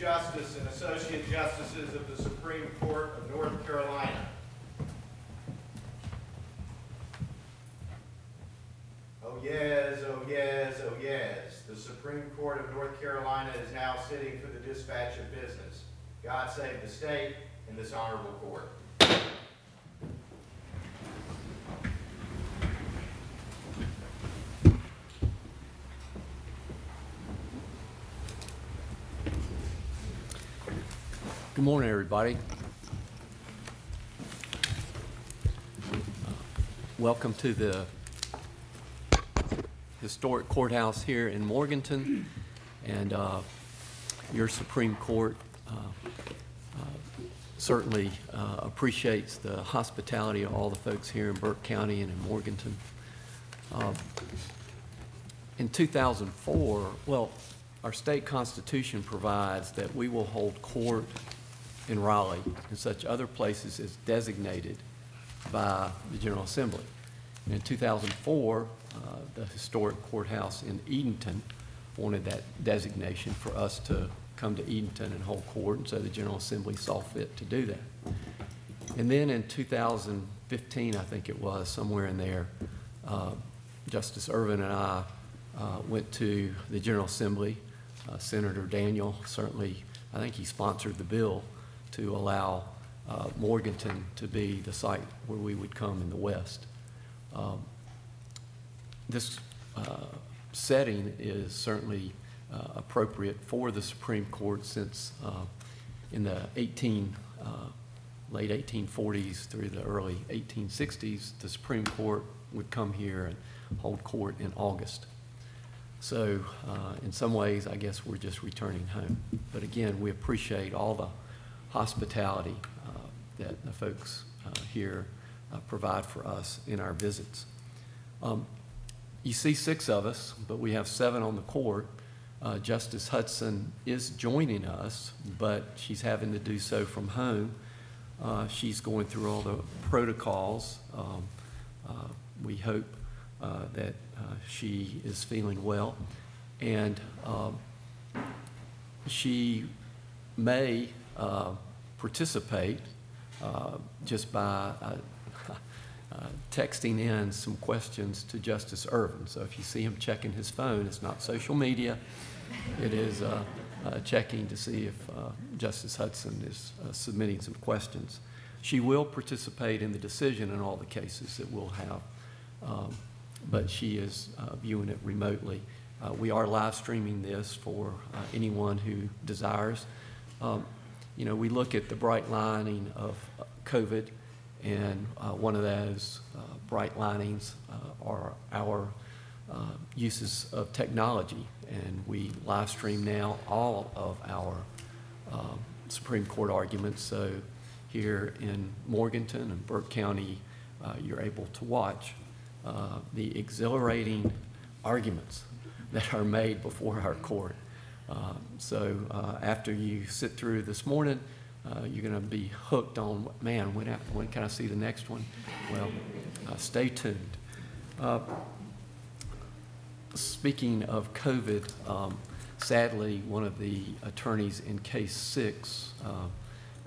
Justice and Associate Justices of the Supreme Court of North Carolina. Oh yes, oh yes, oh yes. The Supreme Court of North Carolina is now sitting for the dispatch of business. God save the state and this honorable court. Morning, everybody. Welcome to the historic courthouse here in Morganton, and uh, your Supreme Court uh, uh, certainly uh, appreciates the hospitality of all the folks here in Burke County and in Morganton. Um, in 2004, well, our state constitution provides that we will hold court in Raleigh and such other places as designated by the General Assembly. And in 2004, uh, the historic courthouse in Edenton wanted that designation for us to come to Edenton and hold court, and so the General Assembly saw fit to do that. And then in 2015, I think it was, somewhere in there, uh, Justice Ervin and I uh, went to the General Assembly. Uh, Senator Daniel certainly, I think he sponsored the bill to allow uh, Morganton to be the site where we would come in the west. Um, This uh, setting is certainly uh, appropriate for the Supreme Court since uh, in the 18, uh, late 1840s through the early 1860s, the Supreme Court would come here and hold court in August. So uh, in some ways, I guess we're just returning home. But again, we appreciate all the hospitality uh, that the folks uh, here uh, provide for us in our visits. Um, You see six of us, but we have seven on the court. Uh, Justice Hudson is joining us, but she's having to do so from home. She's going through all the protocols. Um, We hope that she is feeling well. And um, she may uh, participate uh, just by uh, uh, texting in some questions to Justice Ervin. So if you see him checking his phone, it's not social media. It is checking to see if Justice Hudson is submitting some questions. She will participate in the decision in all the cases that we'll have, um, but she is viewing it remotely. Uh, We are live streaming this for uh, anyone who desires. Um, You know, we look at the bright lining of uh, COVID, and uh, one of those uh, bright linings uh, are our uh, uses of technology. And we live stream now all of our um, Supreme Court arguments. So here in Morganton and Burke County, uh, you're able to watch the exhilarating arguments that are made before our court. Um, So uh, after you sit through this morning, uh, you're going to be hooked on, man, when, when can I see the next one? Well, uh, stay tuned. Uh, Speaking of COVID, um, sadly, one of the attorneys in case six uh,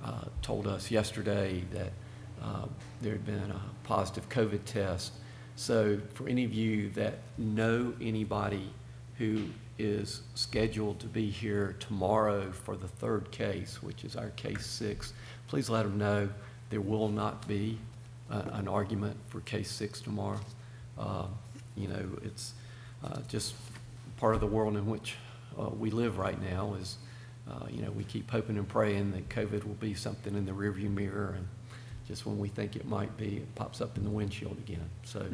uh, told us yesterday that there had been a positive COVID test. So for any of you that know anybody who is scheduled to be here tomorrow for the third case, which is our case six, please let them know there will not be uh, an argument for case six tomorrow. Uh, You know, it's uh, just part of the world in which uh, we live right now is, uh, you know, we keep hoping and praying that COVID will be something in the rearview mirror, and just when we think it might be, it pops up in the windshield again. So,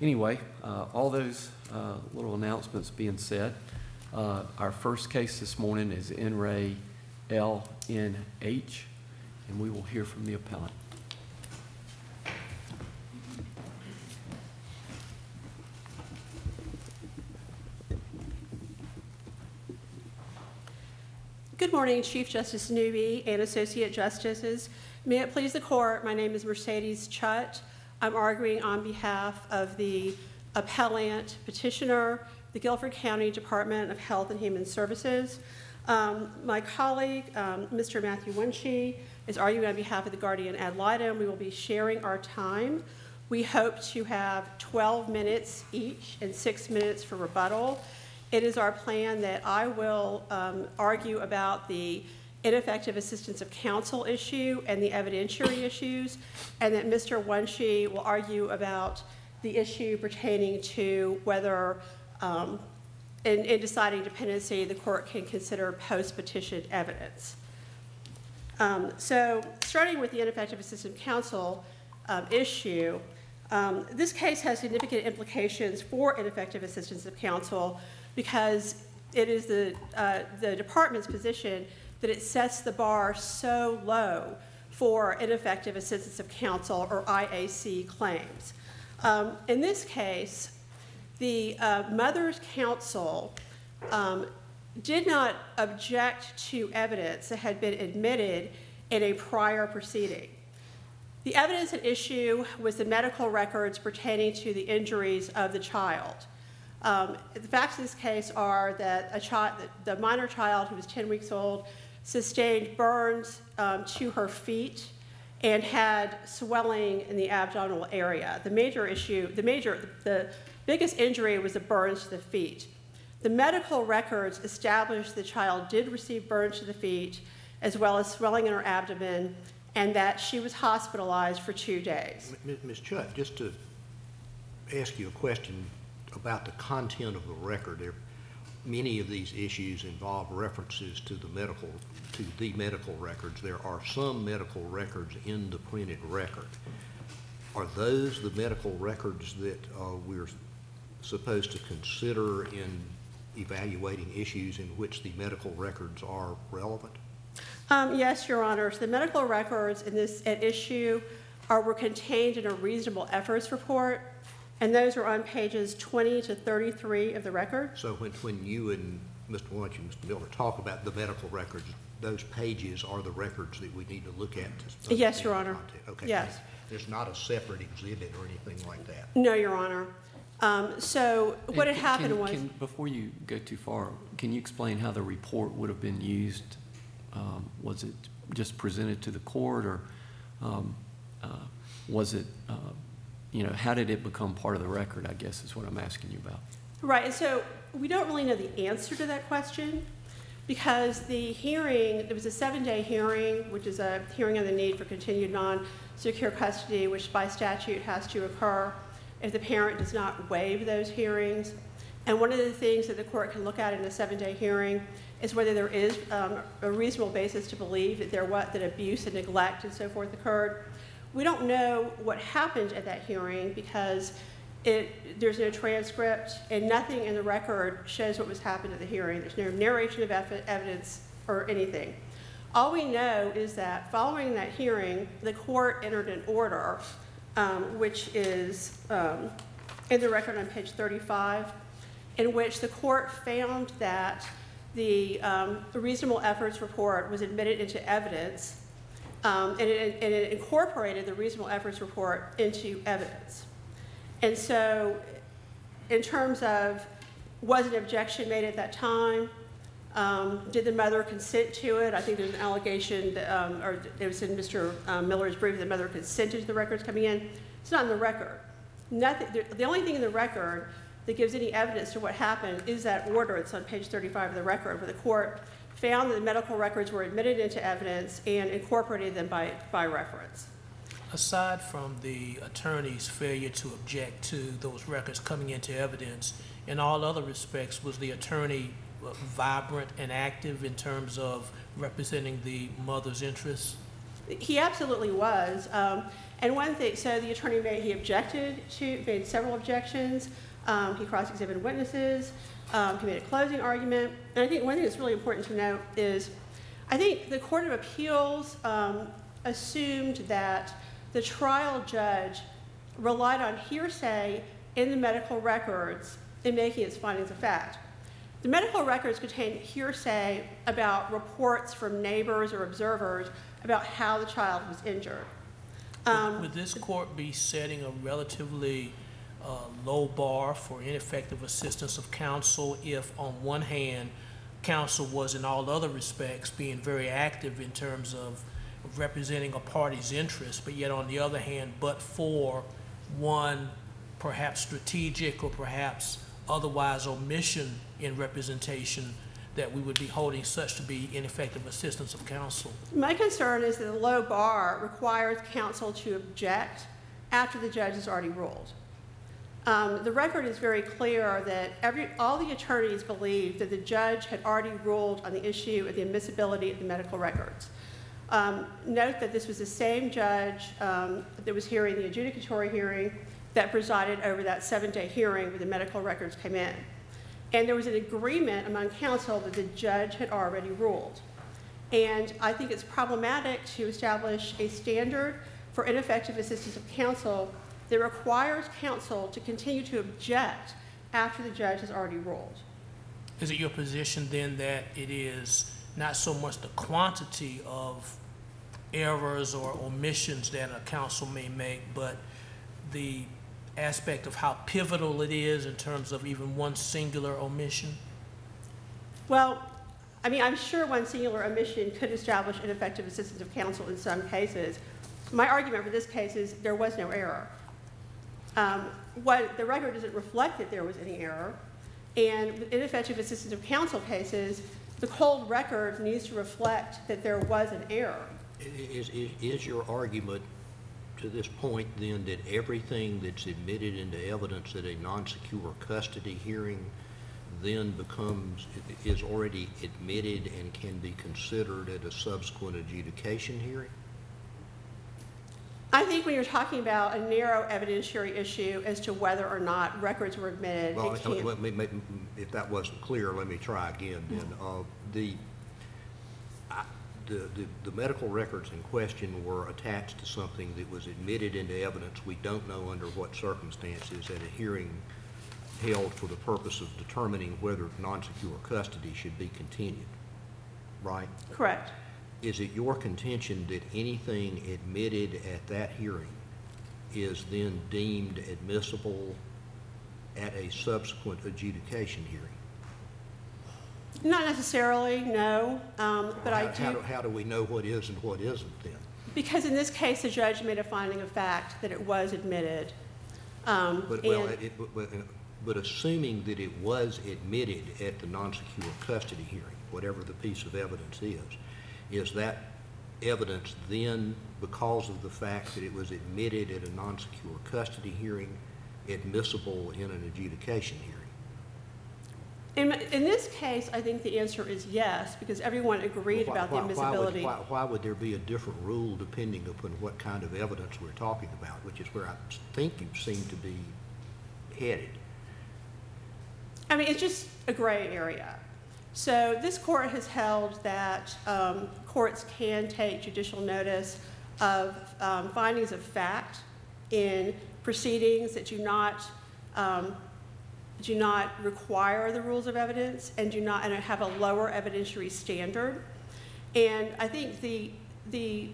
anyway, uh, all those uh, little announcements being said, uh, our first case this morning is In re LNH, and we will hear from the appellant. Good morning, Chief Justice Newby and Associate Justices. May it please the court, my name is Mercedes Chutt. I'm arguing on behalf of the appellant petitioner, the Guilford County Department of Health and Human Services. Um, My colleague, um, Mr. Matthew Wunsch, is arguing on behalf of the guardian ad litem. We will be sharing our time. We hope to have 12 minutes each and six minutes for rebuttal. It is our plan that I will um, argue about the ineffective assistance of counsel issue and the evidentiary issues, and that Mr. Wunsch will argue about the issue pertaining to whether um, in, in deciding dependency, the court can consider post-petition evidence. Um, So, starting with the ineffective assistance of counsel um, issue, um, this case has significant implications for ineffective assistance of counsel because it is the, uh, the department's position that it sets the bar so low for ineffective assistance of counsel or IAC claims. Um, In this case, the uh, mother's counsel um, did not object to evidence that had been admitted in a prior proceeding. The evidence at issue was the medical records pertaining to the injuries of the child. Um, the facts of this case are that a child, the minor child who was 10 weeks old sustained burns um, to her feet and had swelling in the abdominal area. The major issue, the major, the biggest injury was the burns to the feet. The medical records established the child did receive burns to the feet, as well as swelling in her abdomen, and that she was hospitalized for two days. Ms. Chutt, just to ask you a question about the content of the record. There, many of these issues involve references to the medical, to the medical records. There are some medical records in the printed record. Are those the medical records that uh, we're supposed to consider in evaluating issues in which the medical records are relevant? Um, yes, Your Honors, the medical records in this at issue are, were contained in a reasonable efforts report, and those are on pages 20 to 33 of the record. So when, when you and Mr. Wunsch and Mr. Miller talk about the medical records, those pages are the records that we need to look at to. Yes, Your Honor. Content. Okay. Yes. There's not a separate exhibit or anything like that. No, Your Honor. Um, so what had And can- happened was. can- Before you go too far, can you explain how the report would have been used? Um, Was it just presented to the court, or um, uh, was it, uh, you know, how did it become part of the record, I guess is what I'm asking you about? Right, and so we don't really know the answer to that question because the hearing, there was a seven-day hearing, which is a hearing on the need for continued non-secure custody, which by statute has to occur if the parent does not waive those hearings. And one of the things that the court can look at in a seven-day hearing is whether there is um, a reasonable basis to believe that there what that abuse and neglect and so forth occurred. We don't know what happened at that hearing because it, there's no transcript and nothing in the record shows what was happened at the hearing. There's no narration of evidence or anything. All we know is that following that hearing, the court entered an order, um, which is um, in the record on page 35, in which the court found that the um, the reasonable efforts report was admitted into evidence, um, and it and it incorporated the reasonable efforts report into evidence. And so, in terms of, was an objection made at that time? Um, Did the mother consent to it? I think there's an allegation, that, um, or it was in Mr. um, Miller's brief, that the mother consented to the records coming in. It's not in the record. Nothing, the- the only thing in the record that gives any evidence to what happened is that order, it's on page 35 of the record, where the court found that the medical records were admitted into evidence and incorporated them by, by reference. Aside from the attorney's failure to object to those records coming into evidence, in all other respects, was the attorney uh, vibrant and active in terms of representing the mother's interests? He absolutely was. Um, and one thing, so the attorney made, he objected to, made several objections. Um, he cross-examined witnesses. Um, he made a closing argument. And I think one thing that's really important to note is, I think the Court of Appeals um, assumed that the trial judge relied on hearsay in the medical records in making its findings of fact. The medical records contain hearsay about reports from neighbors or observers about how the child was injured. Um, Would this court be setting a relatively uh, low bar for ineffective assistance of counsel if, on one hand, counsel was in all other respects being very active in terms of representing a party's interest, but yet on the other hand, but for one perhaps strategic or perhaps otherwise omission in representation, that we would be holding such to be ineffective assistance of counsel. My concern is that the low bar requires counsel to object after the judge has already ruled. Um, The record is very clear that every, all the attorneys believed that the judge had already ruled on the issue of the admissibility of the medical records. Um, Note that this was the same judge um, that was hearing the adjudicatory hearing that presided over that seven-day hearing where the medical records came in. And there was an agreement among counsel that the judge had already ruled. And I think it's problematic to establish a standard for ineffective assistance of counsel that requires counsel to continue to object after the judge has already ruled. Is it your position then that it is not so much the quantity of errors or omissions that a counsel may make, but the aspect of how pivotal it is in terms of even one singular omission? Well, I mean, I'm sure one singular omission could establish ineffective assistance of counsel in some cases. My argument for this case is there was no error. Um, What, the record doesn't reflect that there was any error, and with ineffective assistance of counsel cases, the cold record needs to reflect that there was an error. Is, is, is your argument to this point then that everything that's admitted into evidence at a non-secure custody hearing then becomes, is already admitted and can be considered at a subsequent adjudication hearing? I think when you're talking about a narrow evidentiary issue as to whether or not records were admitted, Well, it can't. let me- if that wasn't clear, let me try again then. Uh, The, I- the, the the medical records in question were attached to something that was admitted into evidence. We don't know under what circumstances at a hearing held for the purpose of determining whether non-secure custody should be continued, right? Correct. Is it your contention that anything admitted at that hearing is then deemed admissible at a subsequent adjudication hearing? Not necessarily, no, um, but I How- How do, do, how do we know what is and what isn't then? because in this case, the judge made a finding of fact that it was admitted. Um, But, well, and- it, but- but assuming that it was admitted at the non-secure custody hearing, whatever the piece of evidence is, is that evidence then, because of the fact that it was admitted at a non-secure custody hearing, admissible in an adjudication hearing? In, in this case, I think the answer is yes, because everyone agreed Why- about the why- why would- admissibility. Why, why would there be a different rule depending upon what kind of evidence we're talking about, which is where I think you seem to be headed? I mean, it's just a gray area. So this court has held that um, courts can take judicial notice of um, findings of fact in proceedings that do not, um, do not require the rules of evidence and do not, and have a lower evidentiary standard. And I think the, the,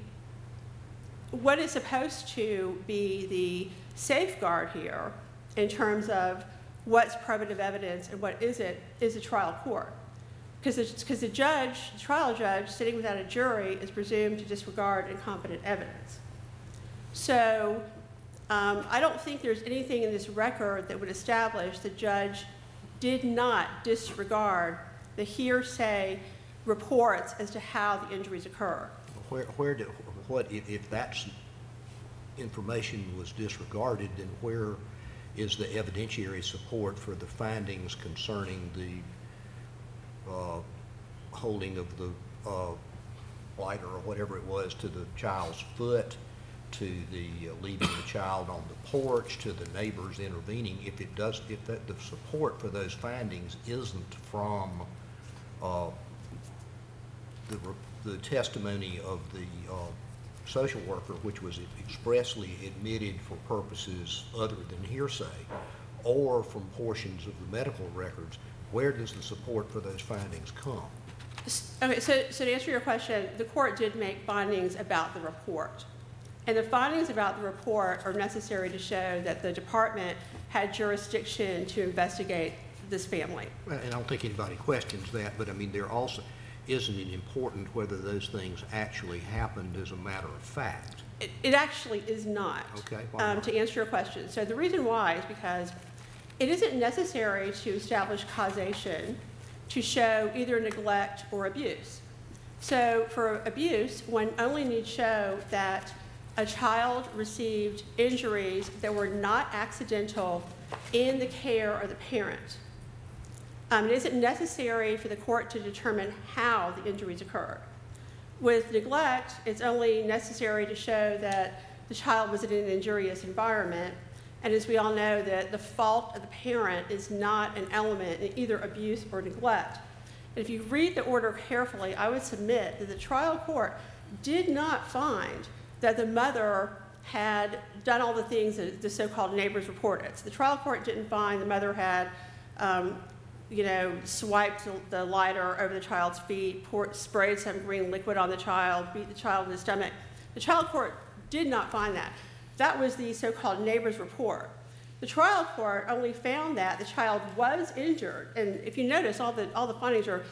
what is supposed to be the safeguard here in terms of what's probative evidence and what isn't is a trial court. Because the judge, the trial judge, sitting without a jury is presumed to disregard incompetent evidence. So um, I don't think there's anything in this record that would establish the judge did not disregard the hearsay reports as to how the injuries occur. Where, where do, what, if, if that's information was disregarded, then where is the evidentiary support for the findings concerning the, uh, holding of the, uh, lighter or whatever it was to the child's foot, to the uh, leaving the child on the porch, to the neighbors intervening? If it does, if that, the support for those findings isn't from, uh, the, the testimony of the uh, social worker, which was expressly admitted for purposes other than hearsay, or from portions of the medical records, where does the support for those findings come? Okay, so, so to answer your question, the court did make findings about the report. And the findings about the report are necessary to show that the department had jurisdiction to investigate this family. Well, And I don't think anybody questions that, but I mean, there also, isn't it important whether those things actually happened as a matter of fact? It, it actually is not. Okay, um, not? To answer your question. So the reason why is because it isn't necessary to establish causation to show either neglect or abuse. So for abuse, one only needs show that a child received injuries that were not accidental in the care of the parent. Um, it isn't necessary for the court to determine how the injuries occurred. With neglect, it's only necessary to show that the child was in an injurious environment. And as we all know, that the fault of the parent is not an element in either abuse or neglect. And if you read the order carefully, I would submit that the trial court did not find that the mother had done all the things that the so-called neighbors reported. So the trial court didn't find the mother had um, you know, swiped the- lighter over the child's feet, poured, sprayed some green liquid on the child, beat the child in the stomach. The trial court did not find that. That was the so-called neighbor's report. The trial court only found that the child was injured, and if you notice, all the, all the findings are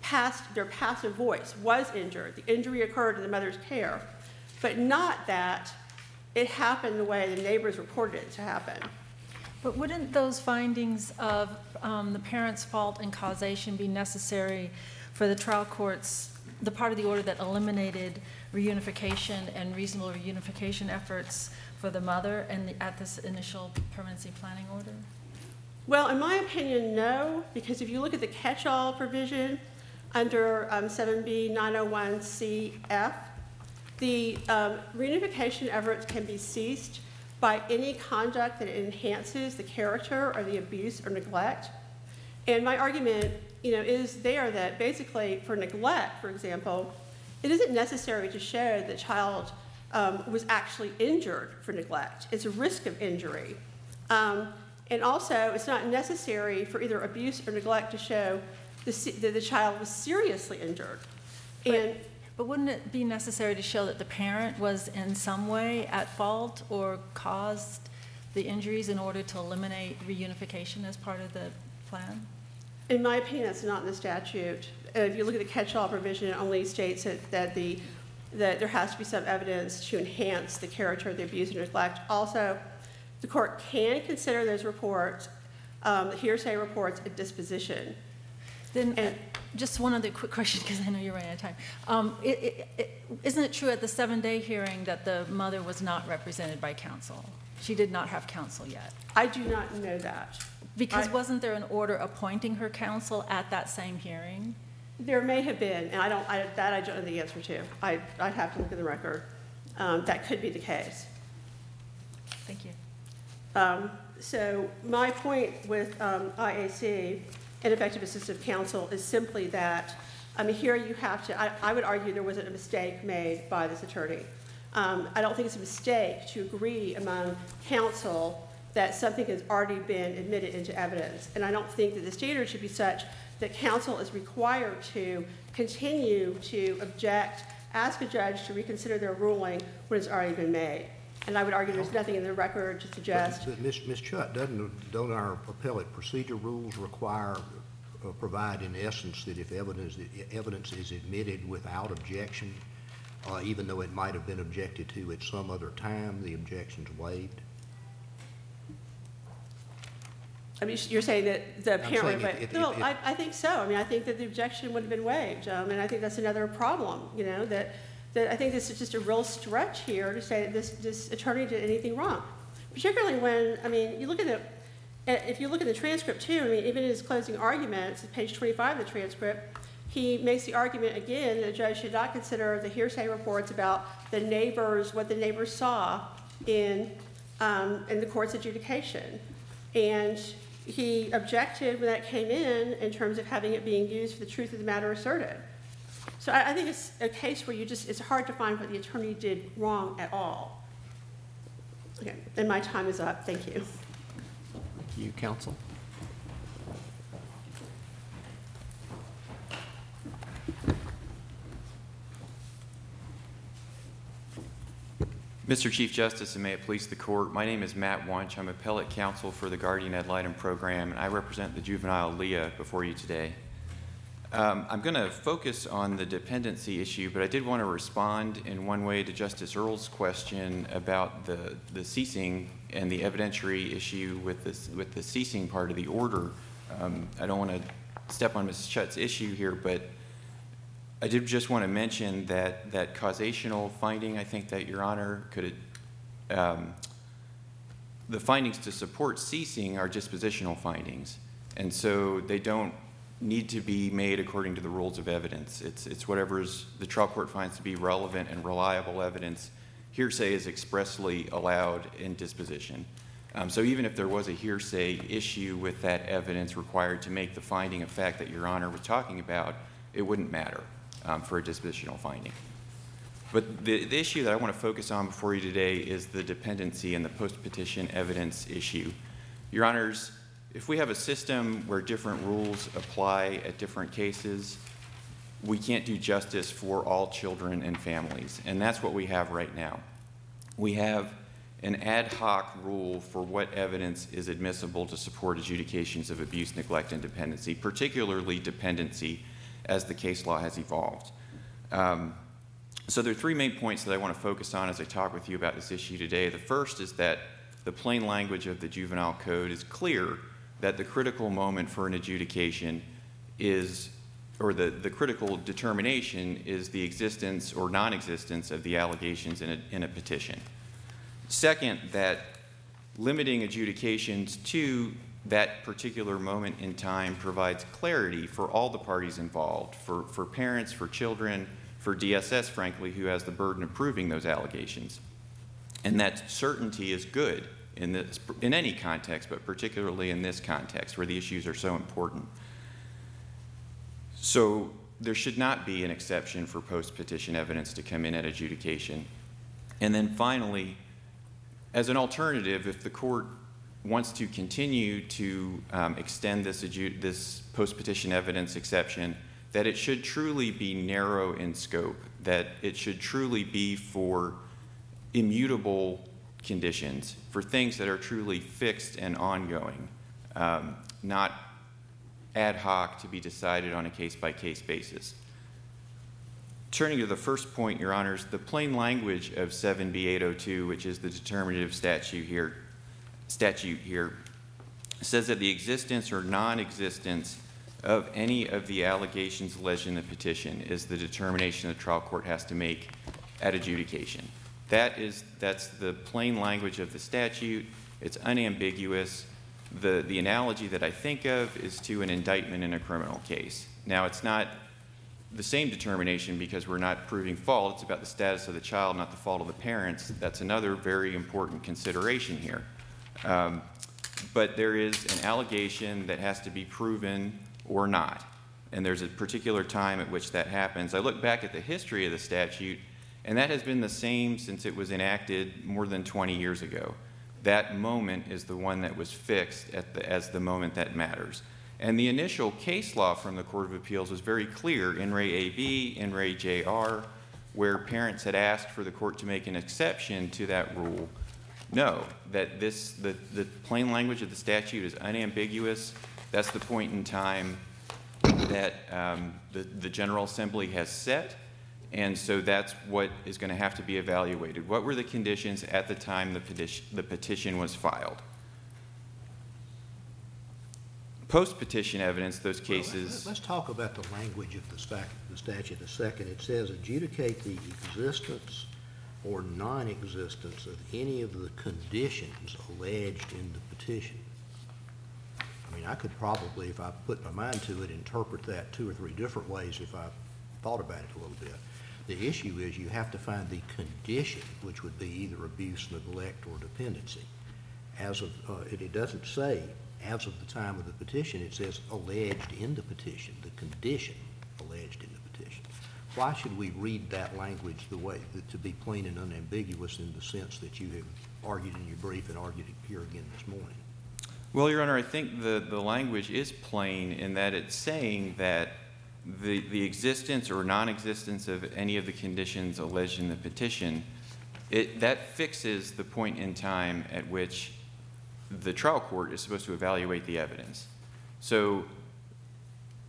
past, their passive voice, was injured. The injury occurred in the mother's care, but not that it happened the way the neighbors reported it to happen. But wouldn't those findings of um, the parent's fault and causation be necessary for the trial courts, the part of the order that eliminated reunification and reasonable reunification efforts for the mother and the- at this initial permanency planning order? Well, in my opinion, no, because if you look at the catch-all provision under um, 7B 901CF, the um, reunification efforts can be ceased by any conduct that enhances the character or the abuse or neglect. And my argument, you know, is there that basically for neglect, for example, it isn't necessary to show that the child um, was actually injured for neglect. It's a risk of injury. Um, and also, it's not necessary for either abuse or neglect to show the, that the child was seriously injured. And But wouldn't it be necessary to show that the parent was in some way at fault or caused the injuries in order to eliminate reunification as part of the plan? In my opinion, that's not in the statute. Uh, If you look at the catch-all provision, it only states that, that the, that there has to be some evidence to enhance the character of the abuse and neglect. Also, the court can consider those reports, um, hearsay reports, a disposition. Then, uh, And- just one other quick question, because I know you're running out of time. Um, i- i- i- Isn't it true at the seven-day hearing that the mother was not represented by counsel? She did not have counsel yet? I do not know that. Because I- wasn't there an order appointing her counsel at that same hearing? There may have been, and I don't, I, that I don't know the answer to. I, I'd have to look at the record. Um, that could be the case. Thank you. Um, So my point with um, IAC, ineffective assistive counsel, is simply that, I mean, here you have to, I, I would argue there wasn't a mistake made by this attorney. Um, I don't think it's a mistake to agree among counsel that something has already been admitted into evidence. And I don't think that the standard should be such that counsel is required to continue to object, ask a judge to reconsider their ruling when it's already been made. And I would argue there's nothing in the record to suggest But Ms. Ms. Chutt, doesn't, don't our appellate procedure rules require, uh, provide in essence that if evidence, evidence is admitted without objection, uh, even though it might have been objected to at some other time, the objection's waived? I mean, you're saying that the I'm parent, saying but, no, if- I, I think so. I mean, I think that the objection would have been waived, um, and I think that's another problem, you know, that, that I think this is just a real stretch here to say that this, this attorney did anything wrong. Particularly when, I mean, you look at the, eh, if you look at the transcript too, I mean, even in his closing arguments, page twenty-five of the transcript, he makes the argument again that a judge should not consider the hearsay reports about the neighbors, what the neighbors saw in, um, in the court's adjudication. And he objected when that came in, in terms of having it being used for the truth of the matter asserted. So I, I think it's a case where you just, it's hard to find what the attorney did wrong at all. Okay, and my time is up, thank you. Thank you, counsel. Mr. Chief Justice, and may it please the court, my name is Matt Wunsch. I'm appellate counsel for the Guardian Ad Litem program, and I represent the juvenile Leah before you today. Um, I'm going to focus on the dependency issue, but I did want to respond in one way to Justice Earls' question about the, the ceasing and the evidentiary issue with, this, with the ceasing part of the order. Um, I don't want to step on Ms. Chutt's issue here, but I did just want to mention that, that causational finding, I think that Your Honor could, um, the findings to support ceasing are dispositional findings. And so they don't need to be made according to the rules of evidence. It's, it's whatever's the trial court finds to be relevant and reliable evidence. Hearsay is expressly allowed in disposition. Um, so even if there was a hearsay issue with that evidence required to make the finding of fact that Your Honor was talking about, it wouldn't matter um, for a dispositional finding. But the, the issue that I want to focus on before you today is the dependency and the post-petition evidence issue. Your Honors, if we have a system where different rules apply at different cases, we can't do justice for all children and families, and that's what we have right now. We have an ad hoc rule for what evidence is admissible to support adjudications of abuse, neglect, and dependency, particularly dependency as the case law has evolved. Um, so there are three main points that I want to focus on as I talk with you about this issue today. The first is that the plain language of the juvenile code is clear that the critical moment for an adjudication is, or the, the critical determination is the existence or non existence of the allegations in a, in a petition. Second, that limiting adjudications to that particular moment in time provides clarity for all the parties involved, for, for parents, for children, for DSS, frankly, who has the burden of proving those allegations. And that certainty is good in, this, in any context, but particularly in this context where the issues are so important. So there should not be an exception for post petition evidence to come in at adjudication. And then finally, as an alternative, if the court wants to continue to um, extend this, this post petition evidence exception, that it should truly be narrow in scope, that it should truly be for immutable conditions, for things that are truly fixed and ongoing, um, not ad hoc to be decided on a case by case basis. Turning to the first point, Your Honors, the plain language of 7B802, which is the determinative statute here, statute here, says that the existence or non existence of any of the allegations alleged in the petition is the determination the trial court has to make at adjudication. That is, that's the plain language of the statute. It's unambiguous. The, the analogy that I think of is to an indictment in a criminal case. Now, it's not the same determination because we're not proving fault. It's about the status of the child, not the fault of the parents. That's another very important consideration here. Um, but there is an allegation that has to be proven or not. And there's a particular time at which that happens. I look back at the history of the statute, and that has been the same since it was enacted more than 20 years ago. That moment is the one that was fixed the, as the moment that matters. And the initial case law from the Court of Appeals was very clear in re AB, in re JR, where parents had asked for the court to make an exception to that rule. No, that this, the, the plain language of the statute is unambiguous. That's the point in time that um, the, the General Assembly has set. And so that's what is going to have to be evaluated. What were the conditions at the time the petition, the petition was filed? Post petition evidence, those cases. Well, let's talk about the language of the, statute a second. It says adjudicate the existence or non existence of any of the conditions alleged in the petition. I mean, I could probably, if I put my mind to it, interpret that two or three different ways if I thought about it a little bit. The issue is you have to find the condition, which would be either abuse, neglect, or dependency. As of, uh, it, it doesn't say as of the time of the petition, it says alleged in the petition, the condition alleged in. Why should we read that language the way, that to be plain and unambiguous in the sense that you have argued in your brief and argued here again this morning? Well, Your Honor, I think the, the language is plain in that it's saying that the, the existence or non existence of any of the conditions alleged in the petition It, that fixes the point in time at which the trial court is supposed to evaluate the evidence. So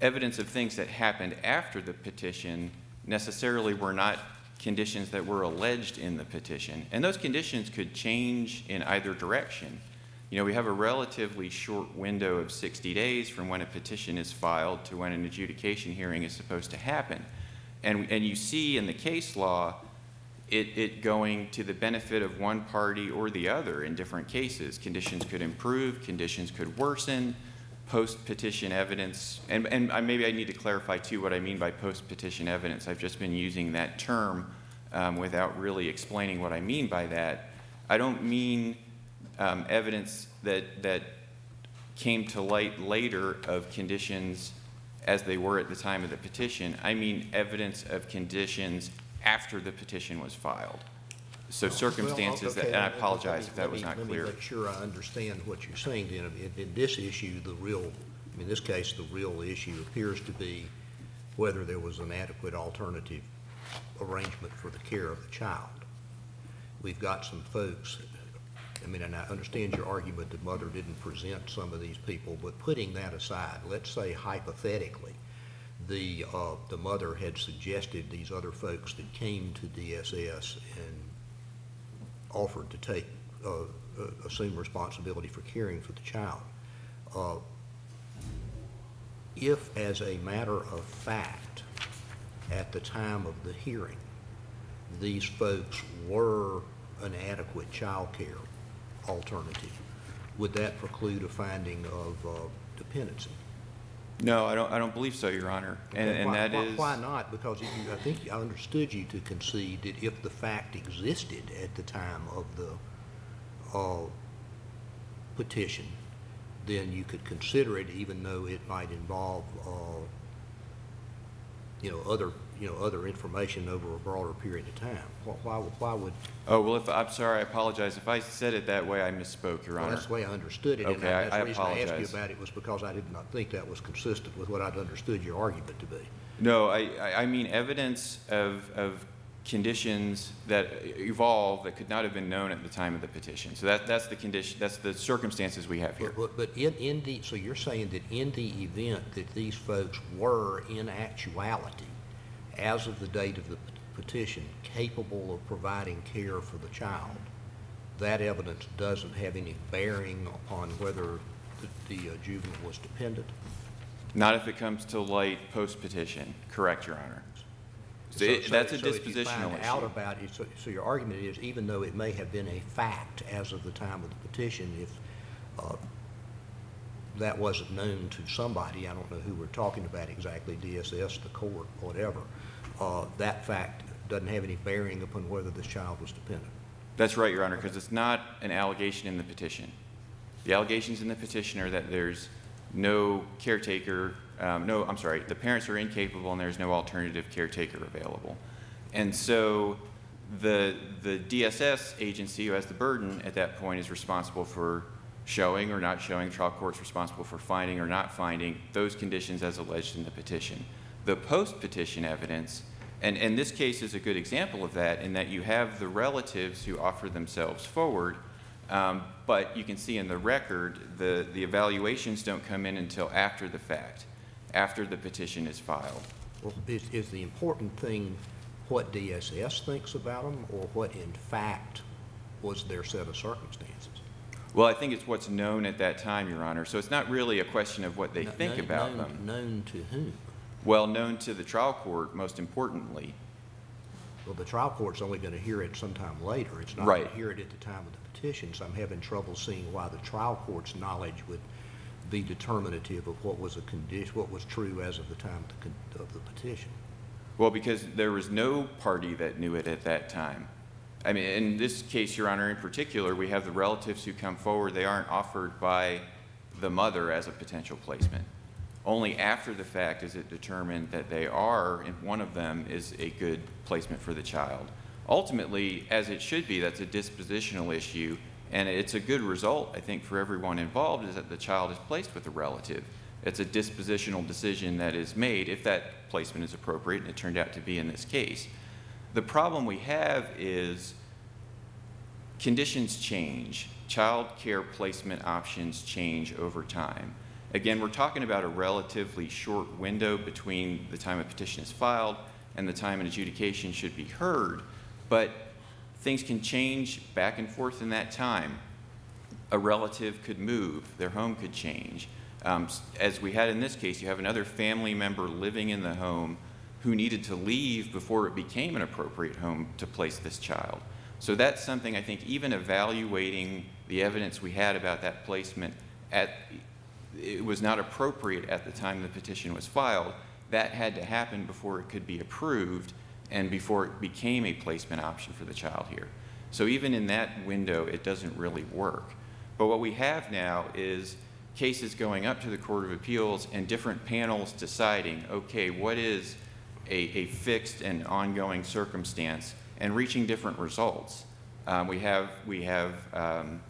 evidence of things that happened after the petition necessarily were not conditions that were alleged in the petition. And those conditions could change in either direction. You know, we have a relatively short window of 60 days from when a petition is filed to when an adjudication hearing is supposed to happen. And, and you see in the case law it, it going to the benefit of one party or the other in different cases. Conditions could improve, conditions could worsen, post-petition evidence, and, and I- maybe I need to clarify too what I mean by post-petition evidence. I've just been using that term um, without really explaining what I mean by that. I don't mean um, evidence that, that came to light later of conditions as they were at the time of the petition. I mean evidence of conditions after the petition was filed. So circumstances, that- and I apologize if that was not clear. Let me make sure I understand what you're saying then. In, in this issue, the real, in this case, the real issue appears to be whether there was an adequate alternative arrangement for the care of the child. We've got some folks, I mean, and I understand your argument that mother didn't present some of these people, but putting that aside, let's say hypothetically, the, uh, the mother had suggested these other folks that came to DSS and offered to take, uh, assume responsibility for caring for the child. Uh, If, as a matter of fact, at the time of the hearing, these folks were an adequate child care alternative, would that preclude a finding of uh, dependency? No, I don't, I don't believe so, Your Honor. And, and why- that why- is. Why not? Because you, I think I understood you to concede that if the fact existed at the time of the uh, petition, then you could consider it even though it might involve, uh, you know, other, you know, other information over a broader period of time. Wh- Why, why would, Oh, well, if, I'm sorry, I apologize. If I said it that way, I misspoke, Your well, Honor. that's the way I understood it. and Okay, I- that's I the reason I asked you apologize. about it was because I did not think that was consistent with what I'd understood your argument to be. No, I, I- I mean evidence of, of conditions that evolve that could not have been known at the time of the petition. So that, that's the condition, that's the circumstances we have here. But, but in, in the, so you're saying that in the event that these folks were in actuality, as of the date of the petition, capable of providing care for the child, that evidence doesn't have any bearing upon whether the, the uh, juvenile was dependent? Not if it comes to light post-petition. Correct, Your Honor. So So- it- so- that's a so if you dispositional find out about it, so, so your argument is, even though it may have been a fact as of the time of the petition, if, uh, that wasn't known to somebody, I don't know who we're talking about exactly, DSS, the court, whatever, uh, that fact doesn't have any bearing upon whether this child was dependent. That's right, Your Honor, because it's not an allegation in the petition. The allegations in the petition are that there's no caretaker, um, no, I'm sorry, the parents are incapable and there's no alternative caretaker available. And so the, the DSS agency who has the burden at that point is responsible for showing or not showing, trial court's responsible for finding or not finding those conditions as alleged in the petition. The post-petition evidence, and, and this case is a good example of that in that you have the relatives who offer themselves forward, um, but you can see in the record, the, the evaluations don't come in until after the fact, after the petition is filed. Well, is, is the important thing what DSS thinks about them, or what in fact was their set of circumstances? Well, I think it's what's known at that time, Your Honor. So it's not really a question of what they Kn- think known- about known- them. Known to whom? Well, known to the trial court, most importantly. Well, the trial court's only going to hear it sometime later. It's not Right. going to hear it at the time of the petition, so I'm having trouble seeing why the trial court's knowledge would be determinative of what was a condition, what was true as of the time of the con- of the petition. Well, because there was no party that knew it at that time. I mean, in this case, Your Honor, in particular, we have the relatives who come forward. They aren't offered by the mother as a potential placement. Only after the fact is it determined that they are, and one of them is a good placement for the child. Ultimately, as it should be, that's a dispositional issue, and it's a good result, I think, for everyone involved, is that the child is placed with a relative. It's a dispositional decision that is made if that placement is appropriate, and it turned out to be in this case. The problem we have is conditions change, child care placement options change over time. Again, we're talking about a relatively short window between the time a petition is filed and the time an adjudication should be heard, but things can change back and forth in that time. A relative could move, their home could change. Um, as we had in this case, you have another family member living in the home who needed to leave before it became an appropriate home to place this child. So that's something I think even evaluating the evidence we had about that placement at it was not appropriate at the time the petition was filed. That had to happen before it could be approved and before it became a placement option for the child here. So even in that window, it doesn't really work. But what we have now is cases going up to the Court of Appeals and different panels deciding, okay, what is a, a fixed and ongoing circumstance and reaching different results. Um, we have, we have um,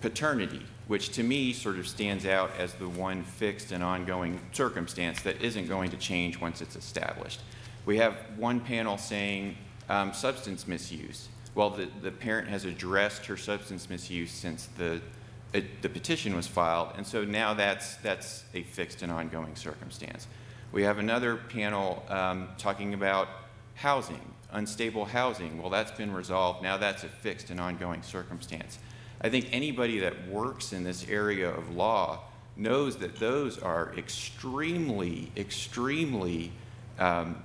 paternity, which to me sort of stands out as the one fixed and ongoing circumstance that isn't going to change once it's established. We have one panel saying um, substance misuse. Well, the, the parent has addressed her substance misuse since the, it, the petition was filed, and so now that's, that's a fixed and ongoing circumstance. We have another panel um, talking about housing, unstable housing. Well, that's been resolved. Now that's a fixed and ongoing circumstance. I think anybody that works in this area of law knows that those are extremely, extremely um,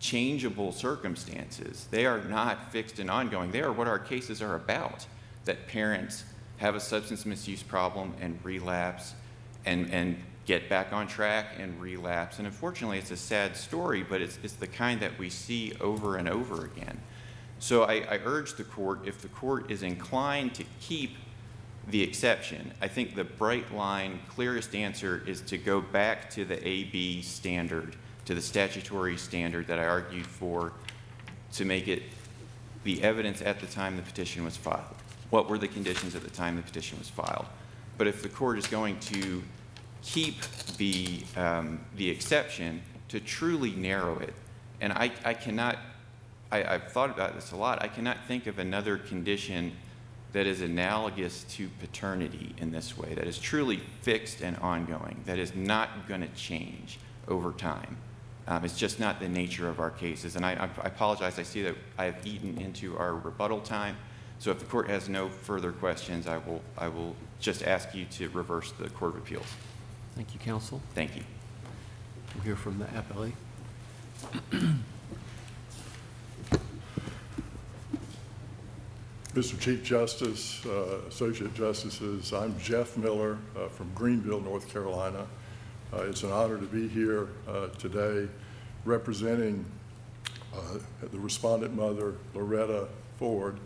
changeable circumstances. They are not fixed and ongoing. They are what our cases are about that parents have a substance misuse problem and relapse and, and get back on track and relapse. And unfortunately, it's a sad story, but it's, it's the kind that we see over and over again. So I, I urge the court, if the court is inclined to keep the exception, I think the bright line, clearest answer is to go back to the AB standard, to the statutory standard that I argued for to make it the evidence at the time the petition was filed. What were the conditions at the time the petition was filed? But if the court is going to keep the, um, the exception, to truly narrow it, and I, I cannot, I, I've thought about this a lot, I cannot think of another condition that is analogous to paternity in this way, that is truly fixed and ongoing, that is not going to change over time. Um, it's just not the nature of our cases. And I, I apologize, I see that I have eaten into our rebuttal time. So if the court has no further questions, I will, I will just ask you to reverse the Court of Appeals. Thank you, counsel. Thank you. We'll hear from the appellee. Mr. Chief Justice, uh, Associate Justices, I'm Jeff Miller uh, from Greenville, North Carolina. Uh, It's an honor to be here uh, today representing uh, the respondent mother, Loretta Ford,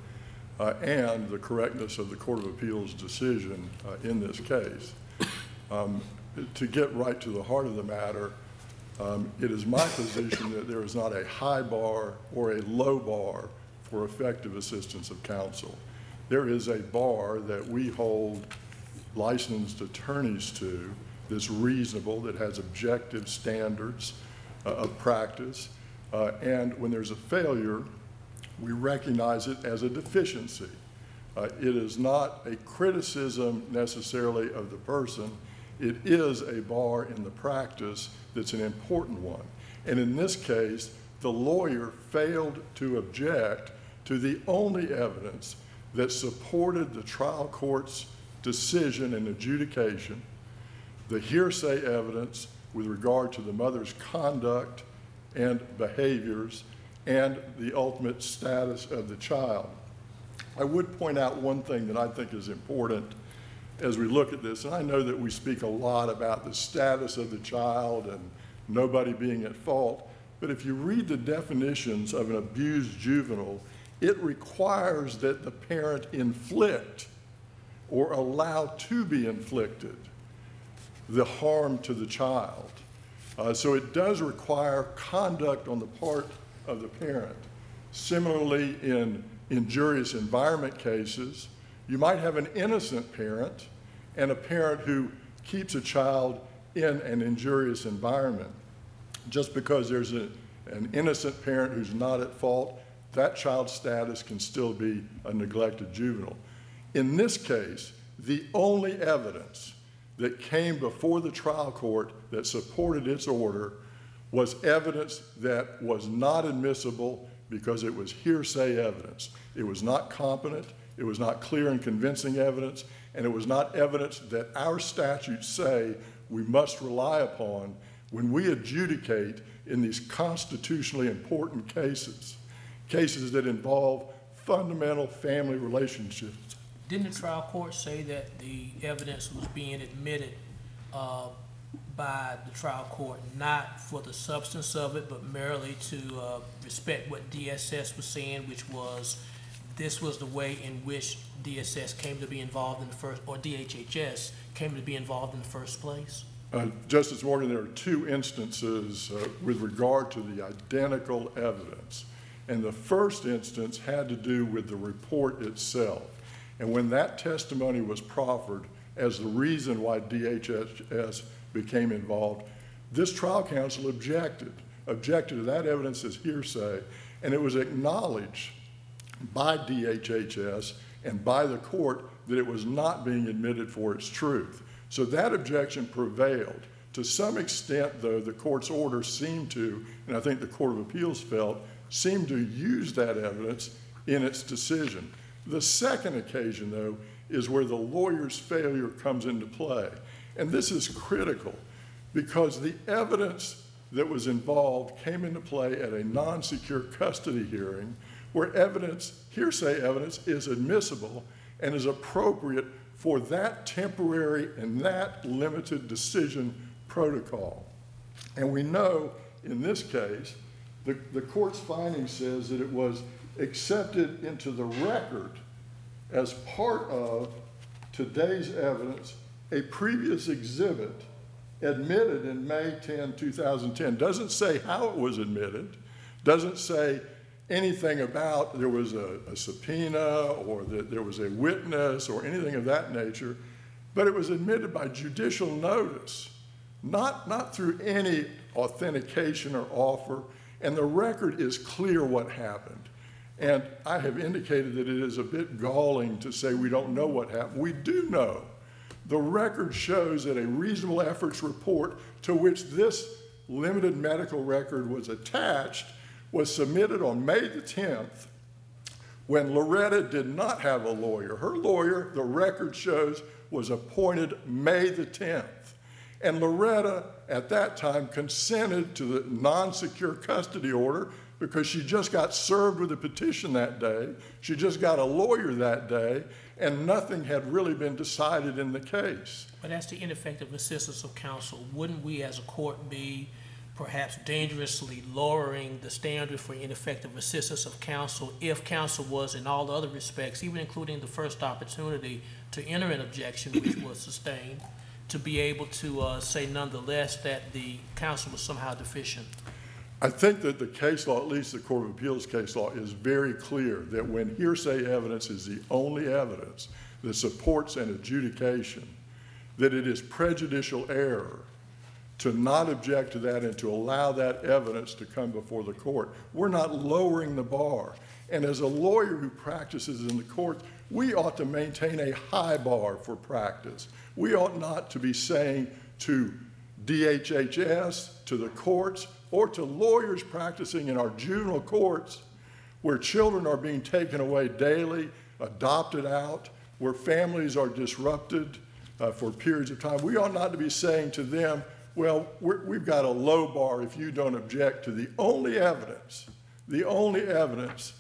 uh, and the correctness of the Court of Appeals decision in this case. Um, To get right to the heart of the matter, um, it is my position that there is not a high bar or a low bar for effective assistance of counsel. There is a bar that we hold licensed attorneys to that's reasonable, that has objective standards uh, of practice. Uh, And when there's a failure, we recognize it as a deficiency. Uh, It is not a criticism necessarily of the person. It is a bar in the practice that's an important one. And in this case, the lawyer failed to object to the only evidence that supported the trial court's decision and adjudication, the hearsay evidence with regard to the mother's conduct and behaviors, and the ultimate status of the child. I would point out one thing that I think is important as we look at this, and I know that we speak a lot about the status of the child and nobody being at fault, but if you read the definitions of an abused juvenile, it requires that the parent inflict or allow to be inflicted the harm to the child. Uh, so it does require conduct on the part of the parent. Similarly, in injurious environment cases, you might have an innocent parent and a parent who keeps a child in an injurious environment. Just because there's a, an innocent parent who's not at fault that child's status can still be a neglected juvenile. In this case, the only evidence that came before the trial court that supported its order was evidence that was not admissible because it was hearsay evidence. It was not competent, it was not clear and convincing evidence, and it was not evidence that our statutes say we must rely upon when we adjudicate in these constitutionally important cases, cases that involve fundamental family relationships. Didn't the trial court say that the evidence was being admitted uh, by the trial court, not for the substance of it, but merely to uh, respect what DSS was saying, which was this was the way in which DSS came to be involved in the first, or DHHS came to be involved in the first place? Uh, Justice Morgan, there are two instances uh, with regard to the identical evidence. And the first instance had to do with the report itself. And when that testimony was proffered as the reason why DHS became involved, this trial counsel objected, objected to that evidence as hearsay, and it was acknowledged by DHHS and by the court that it was not being admitted for its truth. So that objection prevailed. To some extent, though, the court's order seemed to, and I think the Court of Appeals felt, seemed to use that evidence in its decision. The second occasion, though, is where the lawyer's failure comes into play. And this is critical because the evidence that was involved came into play at a non secure custody hearing where evidence, hearsay evidence, is admissible and is appropriate for that temporary and that limited decision protocol. And we know in this case, the, the court's finding says that it was accepted into the record as part of today's evidence, a previous exhibit admitted in May 10, 2010. Doesn't say how it was admitted, doesn't say anything about there was a, a subpoena or that there was a witness or anything of that nature, but it was admitted by judicial notice, not, not through any authentication or offer, and the record is clear what happened. And I have indicated that it is a bit galling to say we don't know what happened. We do know. The record shows that a reasonable efforts report to which this limited medical record was attached was submitted on May the 10th when Loretta did not have a lawyer. Her lawyer, the record shows, was appointed May the 10th. And Loretta, at that time, consented to the non secure custody order because she just got served with a petition that day. She just got a lawyer that day, and nothing had really been decided in the case. But as to ineffective assistance of counsel, wouldn't we as a court be perhaps dangerously lowering the standard for ineffective assistance of counsel if counsel was in all other respects, even including the first opportunity to enter an objection which was sustained, to be able to uh, say nonetheless that the counsel was somehow deficient? I think that the case law, at least the Court of Appeals case law, is very clear that when hearsay evidence is the only evidence that supports an adjudication, that it is prejudicial error to not object to that and to allow that evidence to come before the court. We're not lowering the bar. And as a lawyer who practices in the court, we ought to maintain a high bar for practice. We ought not to be saying to DHHS, to the courts, or to lawyers practicing in our juvenile courts where children are being taken away daily, adopted out, where families are disrupted uh, for periods of time. We ought not to be saying to them, well, we have got a low bar if you don't object to the only evidence, the only evidence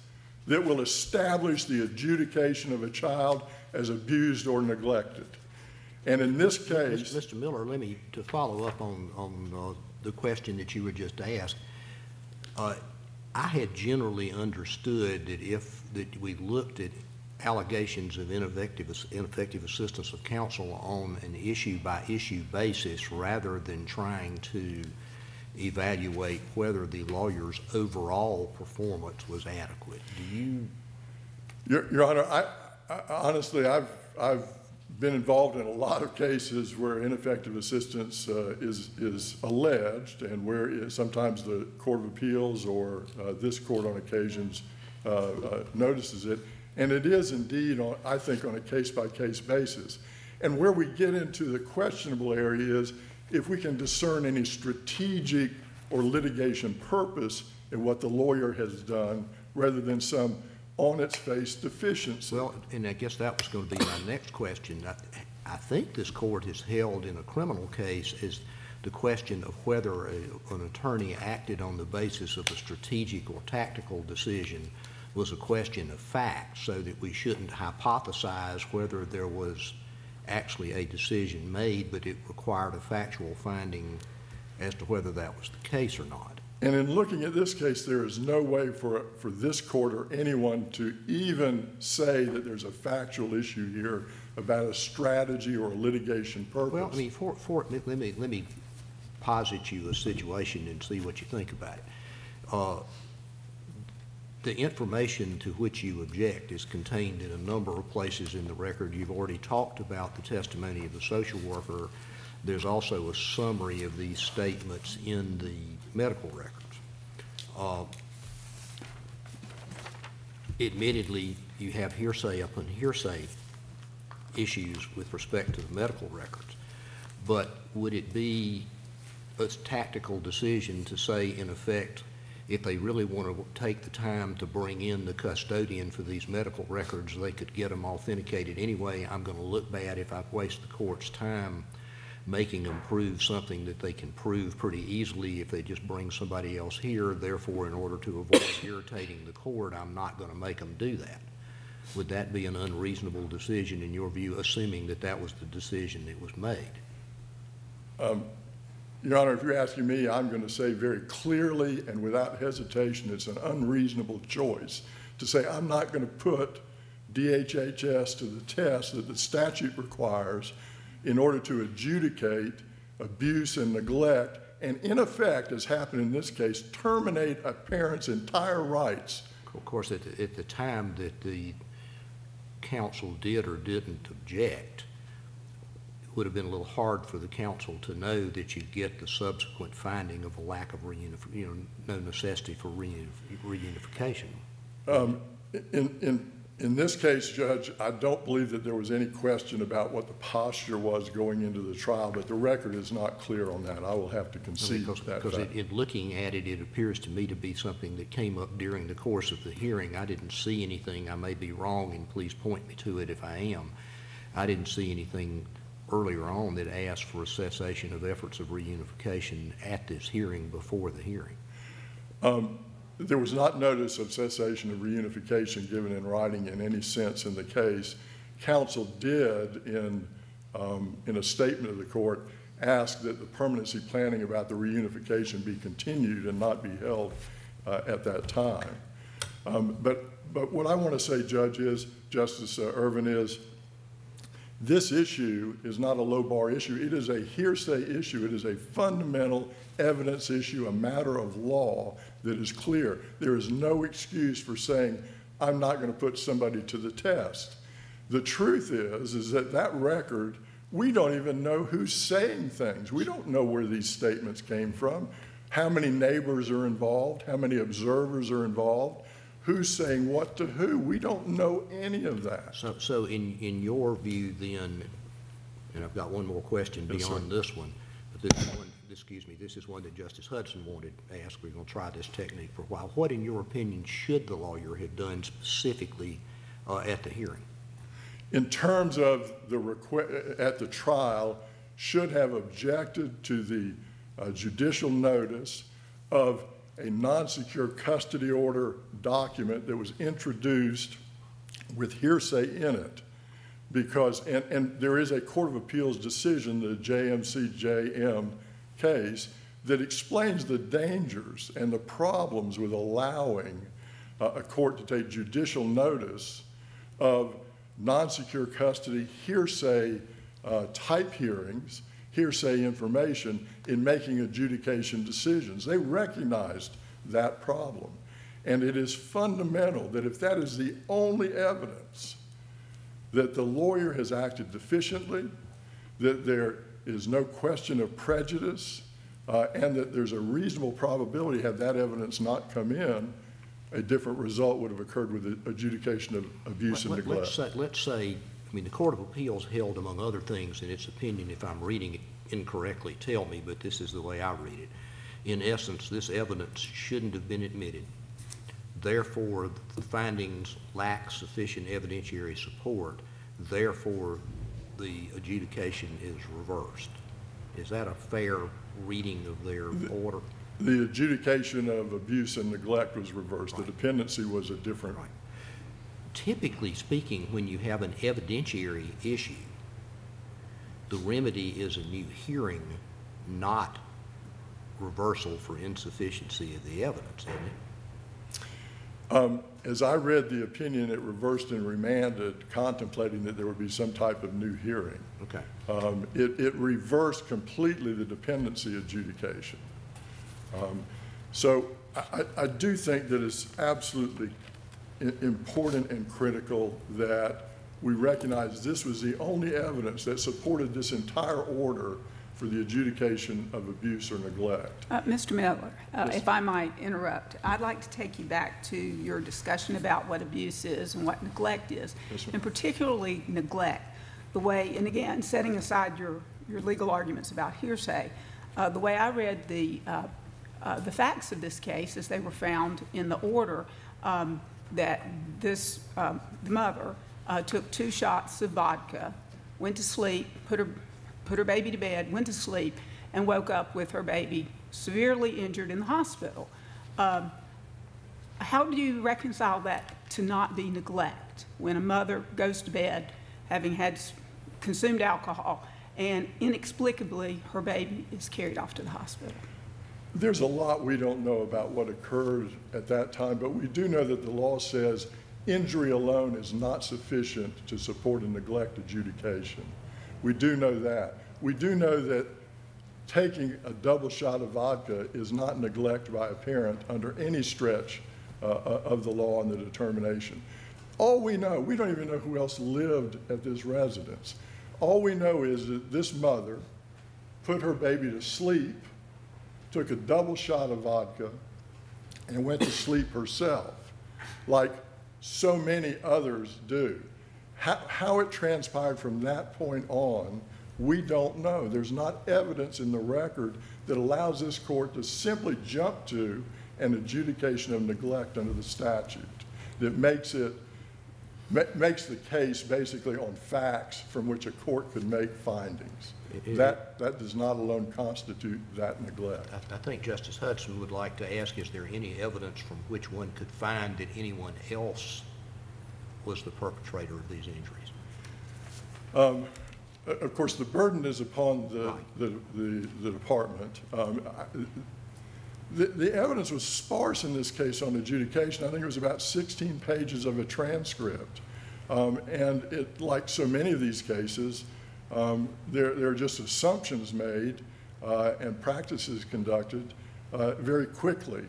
that will establish the adjudication of a child as abused or neglected. And in this case, Mr. Miller, let me, to follow up on, on uh, the question that you were just asked, uh, I had generally understood that if, that we looked at allegations of ineffective, ineffective assistance of counsel on an issue-by-issue basis rather than trying to evaluate whether the lawyer's overall performance was adequate. Do you Your, Your Honor, I, I, honestly, I've, I've been involved in a lot of cases where ineffective assistance uh, is, is alleged and where it, sometimes the Court of Appeals or uh, this court on occasions uh, uh, notices it. And it is indeed, on, I think, on a case-by-case basis. And where we get into the questionable area is if we can discern any strategic or litigation purpose in what the lawyer has done rather than some on-its-face deficiency. Well, and I guess that was going to be my next question. I, I think this court has held in a criminal case is the question of whether a, an attorney acted on the basis of a strategic or tactical decision was a question of fact, so that we shouldn't hypothesize whether there was actually a decision made, but it required a factual finding as to whether that was the case or not. And in looking at this case, there is no way for, for this court or anyone to even say that there's a factual issue here about a strategy or a litigation purpose. Well, I mean, for, for, let me, let me posit you a situation and see what you think about it. Uh, The information to which you object is contained in a number of places in the record. You've already talked about the testimony of the social worker. There's also a summary of these statements in the medical records. Uh, Admittedly, you have hearsay upon hearsay issues with respect to the medical records. But would it be a tactical decision to say, in effect, if they really want to take the time to bring in the custodian for these medical records, they could get them authenticated anyway? I'm going to look bad if I waste the court's time making them prove something that they can prove pretty easily if they just bring somebody else here. Therefore, in order to avoid irritating the court, I'm not going to make them do that. Would that be an unreasonable decision in your view, assuming that that was the decision that was made? Um, your Honor, if you're asking me, I'm going to say very clearly and without hesitation, it's an unreasonable choice to say I'm not going to put DHHS to the test that the statute requires in order to adjudicate abuse and neglect, and in effect, as happened in this case, terminate a parent's entire rights. Of course, at the, at the time that the counsel did or didn't object, it would have been a little hard for the counsel to know that you'd get the subsequent finding of a lack of reunif, you know, no necessity for reunif- reunification. Um, In, in, in this case, Judge, I don't believe that there was any question about what the posture was going into the trial, but the record is not clear on that. I will have to concede Because, that because fact. in looking at it, it appears to me to be something that came up during the course of the hearing. I didn't see anything, I may be wrong, and please point me to it if I am. I didn't see anything earlier on that asked for a cessation of efforts of reunification at this hearing before the hearing. Um, There was not notice of cessation of reunification given in writing in any sense in the case. Counsel did, in, um, in a statement of the court, ask that the permanency planning about the reunification be continued and not be held uh, at that time. Um, But, but what I want to say, Judge, is, Justice uh, Ervin, is this issue is not a low bar issue. It is a hearsay issue. It is a fundamental evidence issue, a matter of law that is clear. There is no excuse for saying, I'm not going to put somebody to the test. The truth is, is that that record, we don't even know who's saying things. We don't know where these statements came from, how many neighbors are involved, how many observers are involved, who's saying what to who. We don't know any of that. So, so in, in your view then, and I've got one more question Yes, sir. beyond this one, but this one, excuse me, this is one that Justice Hudson wanted to ask. We're going to try this technique for a while. What, in your opinion, should the lawyer have done specifically uh, at the hearing? in terms of the requ- at the trial, should have objected to the uh, judicial notice of a non-secure custody order document that was introduced with hearsay in it. Because, and, and there is a Court of Appeals decision, the JMCJM case, that explains the dangers and the problems with allowing uh, a court to take judicial notice of non-secure custody hearsay uh, type hearings, hearsay information in making adjudication decisions. They recognized that problem. And it is fundamental that if that is the only evidence that the lawyer has acted deficiently, that there is no question of prejudice, uh, and that there's a reasonable probability, had that evidence not come in, a different result would have occurred with the adjudication of abuse and Let- Let's neglect. say, let's say, I mean, the Court of Appeals held, among other things, in its opinion, if I'm reading it incorrectly, tell me, but this is the way I read it. In essence, this evidence shouldn't have been admitted. Therefore, the findings lack sufficient evidentiary support. Therefore, the adjudication is reversed. Is that a fair reading of their order? The adjudication of abuse and neglect was reversed. The dependency was a different, Right. Typically speaking, when you have an evidentiary issue, the remedy is a new hearing, not reversal for insufficiency of the evidence, isn't it? As I read the opinion, it reversed and remanded, contemplating that there would be some type of new hearing. Okay. Um, It, it reversed completely the dependency adjudication. Um, So I, I I do think that it's absolutely important and critical that we recognize this was the only evidence that supported this entire order for the adjudication of abuse or neglect. Uh, Mr. Miller, uh, if I might interrupt, I'd like to take you back to your discussion about what abuse is and what neglect is, Yes, and particularly neglect. The way, and again, setting aside your, your legal arguments about hearsay, uh, the way I read the, uh, uh, the facts of this case as they were found in the order, um, that this, um, the mother uh, took two shots of vodka, went to sleep, put her, put her baby to bed, went to sleep, and woke up with her baby severely injured in the hospital. Um, How do you reconcile that to not be neglect when a mother goes to bed having had consumed alcohol and inexplicably her baby is carried off to the hospital? There's a lot we don't know about what occurred at that time, but we do know that the law says injury alone is not sufficient to support a neglect adjudication. We do know that. We do know that taking a double shot of vodka is not neglect by a parent under any stretch uh, uh, of the law and the determination. All we know, we don't even know who else lived at this residence. All we know is that this mother put her baby to sleep took a double shot of vodka and went to sleep herself, like so many others do. How, how it transpired from that point on, we don't know. There's not evidence in the record that allows this court to simply jump to an adjudication of neglect under the statute that makes it ma- makes the case basically on facts from which a court could make findings. It- it- That, that does not alone constitute that neglect. I, I think Justice Hudson would like to ask, is there any evidence from which one could find that anyone else was the perpetrator of these injuries? Um, Of course, the burden is upon the, the, the the department. Um, I- The, the evidence was sparse in this case on adjudication. I think it was about 16 pages of a transcript. Um, And it, like so many of these cases, um, there, there are just assumptions made uh, and practices conducted uh, very quickly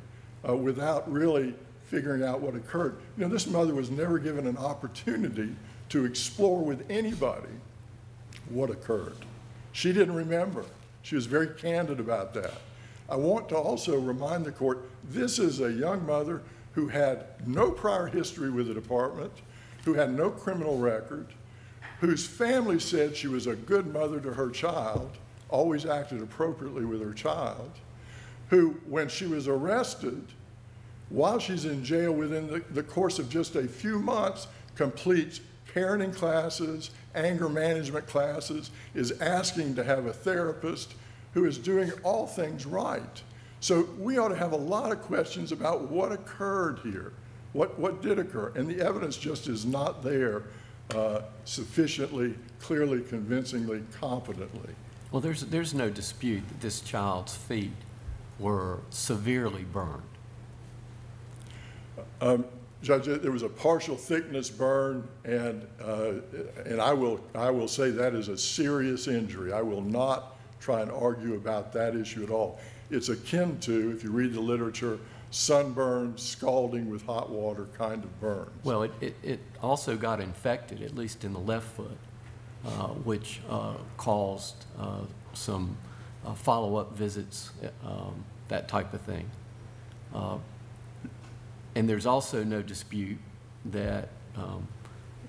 uh, without really figuring out what occurred. You know, this mother was never given an opportunity to explore with anybody what occurred. She didn't remember. She was very candid about that. I want to also remind the court, this is a young mother who had no prior history with the department, who had no criminal record, whose family said she was a good mother to her child, always acted appropriately with her child, who, when she was arrested, while she's in jail within the, the course of just a few months, completes parenting classes, anger management classes, is asking to have a therapist who is doing all things right. So we ought to have a lot of questions about what occurred here, what, what did occur, and the evidence just is not there uh, sufficiently, clearly, convincingly, competently. Well, there's, there's no dispute that this child's feet were severely burned. Judge, there was a partial thickness burn, and, uh, and I will, I will say that is a serious injury. I will not try and argue about that issue at all. It's akin to, if you read the literature, sunburn, scalding with hot water kind of burns. Well, it, it, it also got infected, at least in the left foot, uh, which uh, caused uh, some uh, follow-up visits, um, that type of thing. And there's also no dispute that um,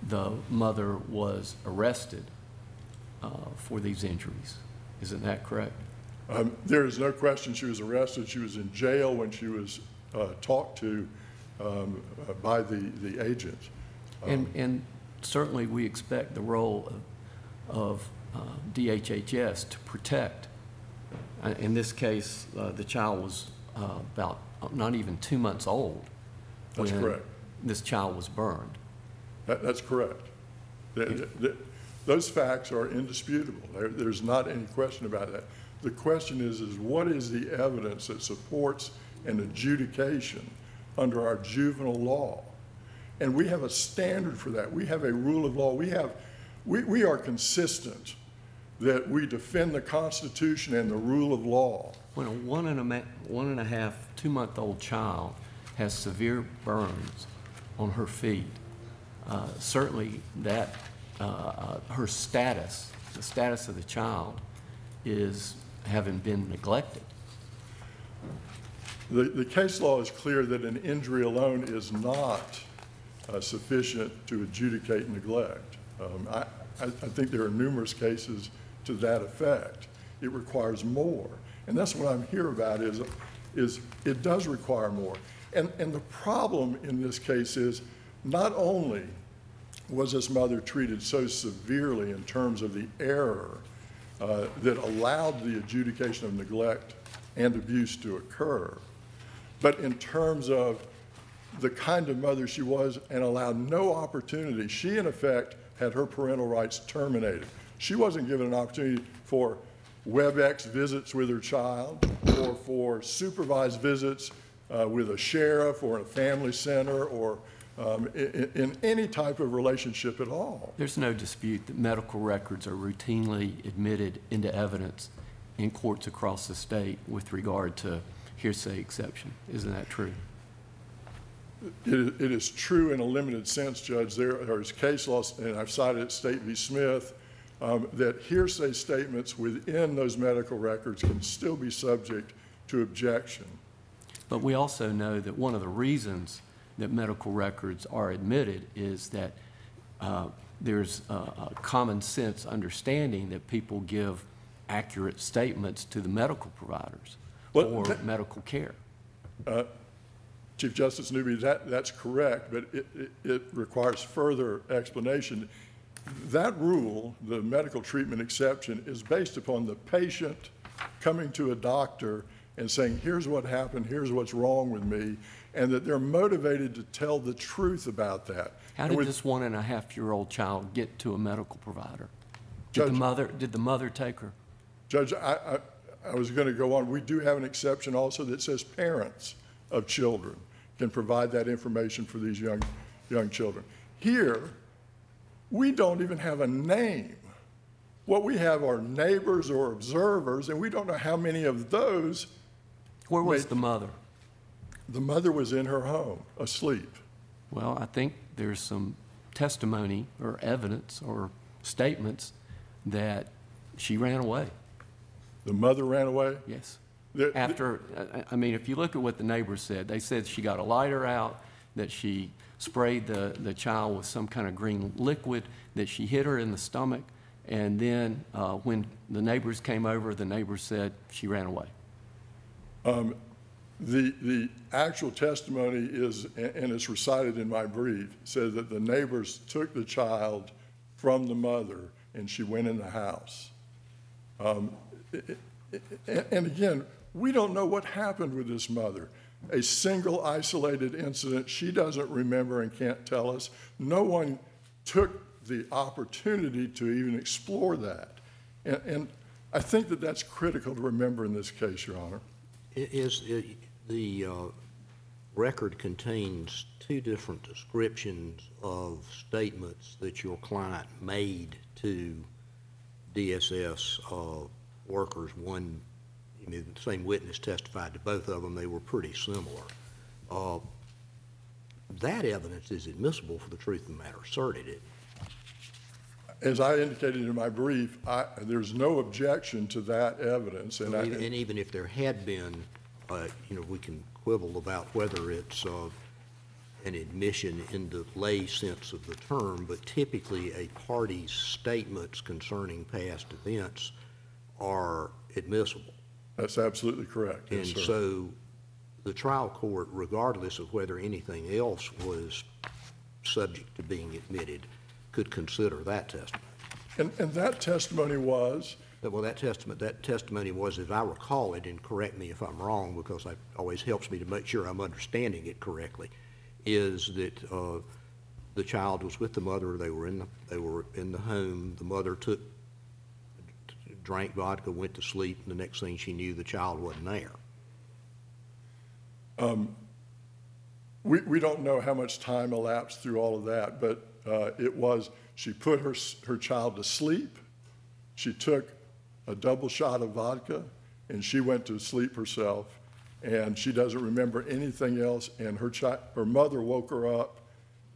the mother was arrested uh, for these injuries. Isn't that correct? Um, There is no question she was arrested. She was in jail when she was uh, talked to um, by the, the agent. And, and certainly, we expect the role of, of uh, DHHS to protect. Uh, In this case, uh, the child was uh, about, not even two months old. That's when correct. This child was burned. That, that's correct. Th- th- Those facts are indisputable. There, there's not any question about that. The question is, is what is the evidence that supports an adjudication under our juvenile law? And we have a standard for that. We have a rule of law. We have, we, we are consistent that we defend the Constitution and the rule of law. When a one and a ma, one and a half, two-month-old child has severe burns on her feet, uh, certainly that, uh, uh, her status, the status of the child is having been neglected. The, the case law is clear that an injury alone is not uh, sufficient to adjudicate neglect. Um, I, I, I think there are numerous cases to that effect. It requires more. And that's what I'm here about is, is it does require more. And, and the problem in this case is not only was this mother treated so severely in terms of the error uh, that allowed the adjudication of neglect and abuse to occur, but in terms of the kind of mother she was and allowed no opportunity. She, in effect, had her parental rights terminated. She wasn't given an opportunity for WebEx visits with her child or for supervised visits uh, with a sheriff or a family center or um, in, in any type of relationship at all. There's no dispute that medical records are routinely admitted into evidence in courts across the state with regard to hearsay exception. Isn't that true? It is- it is true in a limited sense, Judge. There is case law, and I've cited it, State v. Smith, um, that hearsay statements within those medical records can still be subject to objection. But we also know that one of the reasons that medical records are admitted is that uh, there's a, a common sense understanding that people give accurate statements to the medical providers Well, for that- medical care. Chief Justice Newby, that, that's correct, but it, it, it requires further explanation. That rule, the medical treatment exception, is based upon the patient coming to a doctor and saying, here's what happened, here's what's wrong with me, and that they're motivated to tell the truth about that. How did with- this one and a half year old child get to a medical provider? Did the Judge- mother, did the mother take her? Judge, I, I, I was going to go on. We do have an exception also that says parents of children can provide that information for these young, young children. Here, we don't even have a name. What we have are neighbors or observers, and we don't know how many of those. Where was the mother? The mother was in her home, asleep. Well, I think there's some testimony or evidence or statements that she ran away, The mother ran away. yes. The- the- After, I- I mean, if you look at what the neighbors said, they said she got a lighter out, that she sprayed the, the child with some kind of green liquid, that she hit her in the stomach, and then uh, when the neighbors came over, the neighbors said she ran away. The, the actual testimony is, and it's recited in my brief, says that the neighbors took the child from the mother and she went in the house. Um, i- And again, we don't know what happened with this mother. A single isolated incident, she doesn't remember and can't tell us. No one took the opportunity to even explore that. And, and I think that that's critical to remember in this case, Your Honor. Is, the uh, record contains two different descriptions of statements that your client made to DSS uh, workers. One, I mean, the same witness testified to both of them, they were pretty similar. Uh, That evidence is admissible for the truth of the matter asserted, it. As I indicated in my brief, I, there's no objection to that evidence, and I, And even if there had been, uh, you know, we can quibble about whether it's uh, an admission in the lay sense of the term, but typically a party's statements concerning past events are admissible. That's absolutely correct. Yes, And sir. so the trial court, regardless of whether anything else was subject to being admitted, could consider that testimony. And, and that testimony was, But, Well, that testament, that testimony was, as I recall it, and correct me if I'm wrong, because it always helps me to make sure I'm understanding it correctly, is that uh, the child was with the mother, they were in the, they were in the home, the mother took, drank vodka, went to sleep, and the next thing she knew, the child wasn't there. we, we don't know how much time elapsed through all of that, but uh, it was, she put her, her child to sleep, she took a double shot of vodka, and she went to sleep herself, and she doesn't remember anything else, and her chi, her mother woke her up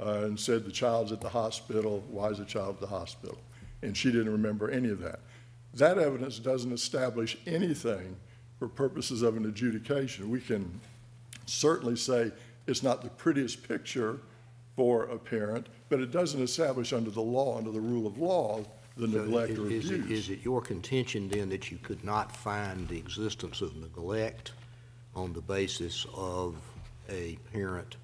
uh, and said, the child's at the hospital, why is the child at the hospital? And she didn't remember any of that. That evidence doesn't establish anything for purposes of an adjudication. We can certainly say it's not the prettiest picture for a parent, but it doesn't establish under the law, under the rule of law, the So neglect or is- is it- abuse. Is it your contention then that you could not find the existence of neglect on the basis of a parent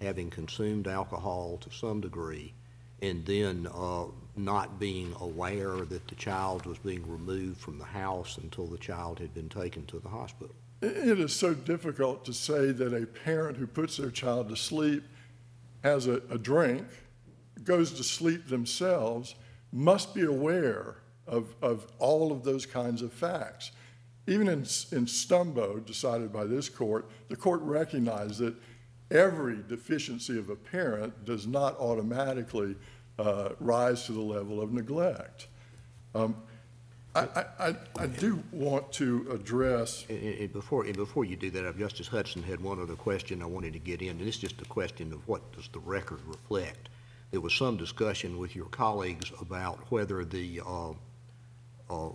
having consumed alcohol to some degree and then uh, not being aware that the child was being removed from the house until the child had been taken to the hospital? It is so difficult to say that a parent who puts their child to sleep, has a, a drink, goes to sleep themselves, must be aware of, of all of those kinds of facts. Even in, in Stumbo, decided by this court, the court recognized that every deficiency of a parent does not automatically uh, rise to the level of neglect. Um, I, I, I- do want to address And- And and before, and before you do that, uh, Justice Hudson had one other question I wanted to get in, and it's just a question of what does the record reflect? There was some discussion with your colleagues about whether the uh, uh,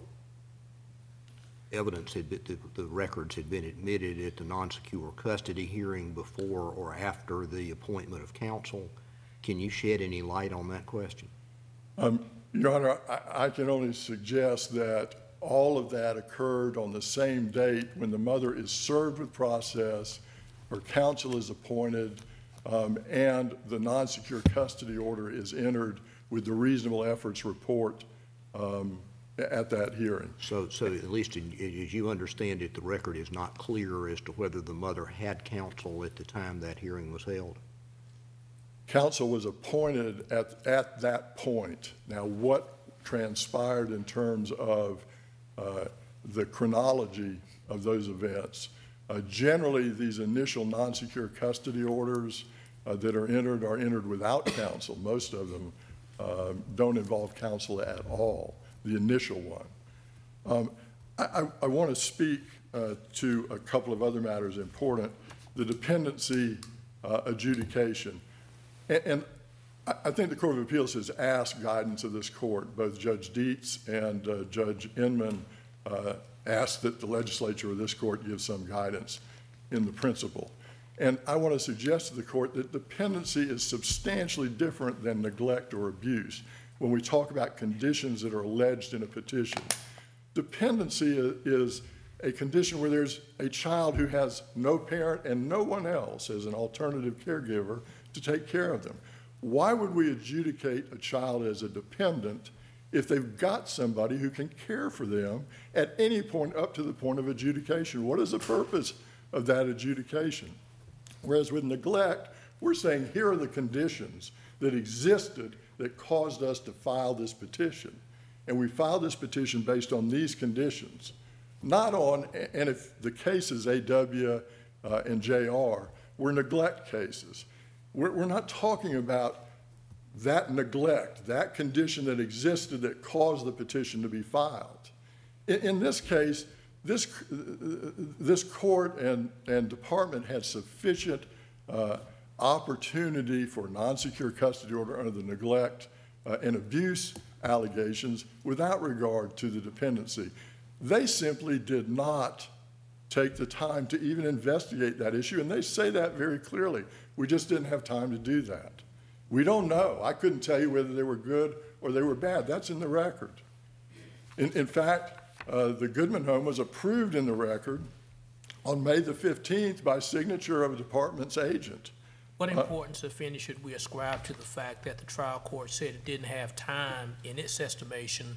evidence had been, the- the records had been admitted at the non-secure custody hearing before or after the appointment of counsel. Can you shed any light on that question? Um, Your Honor, I, I can only suggest that all of that occurred on the same date when the mother is served with process, her counsel is appointed, um, and the non-secure custody order is entered with the reasonable efforts report um, at that hearing. So, so at least in- as you understand it, the record is not clear as to whether the mother had counsel at the time that hearing was held? Counsel was appointed at, at that point. Now, what transpired in terms of uh, the chronology of those events? uh, Generally, these initial non-secure custody orders uh, that are entered are entered without counsel. Most of them um, don't involve counsel at all, the initial one. Um, I, I, I want to speak uh, to a couple of other matters important. The dependency uh, adjudication. And, and I, think the Court of Appeals has asked guidance of this court. Both Judge Dietz and uh, Judge Inman uh, asked that the legislature or this court give some guidance in the principle. And I want to suggest to the court that dependency is substantially different than neglect or abuse when we talk about conditions that are alleged in a petition. Dependency is a condition where there's a child who has no parent and no one else as an alternative caregiver to take care of them. Why would we adjudicate a child as a dependent if they've got somebody who can care for them at any point up to the point of adjudication? What is the purpose of that adjudication? Whereas with neglect, we're saying here are the conditions that existed that caused us to file this petition. And we filed this petition based on these conditions, not on, and if the cases AW uh, and JR were neglect cases, we're, we're not talking about that neglect, that condition that existed that caused the petition to be filed. In, in this case, this, this court and, and department had sufficient uh, opportunity for non-secure custody order under the neglect uh, and abuse allegations without regard to the dependency. They simply did not take the time to even investigate that issue, and they say that very clearly. We just didn't have time to do that. We don't know. I couldn't tell you whether they were good or they were bad. That's in the record. In, in fact, uh, the Goodman home was approved in the record on May the 15th by signature of a department's agent. What importance, if any, should we ascribe to the fact that the trial court said it didn't have time, in its estimation,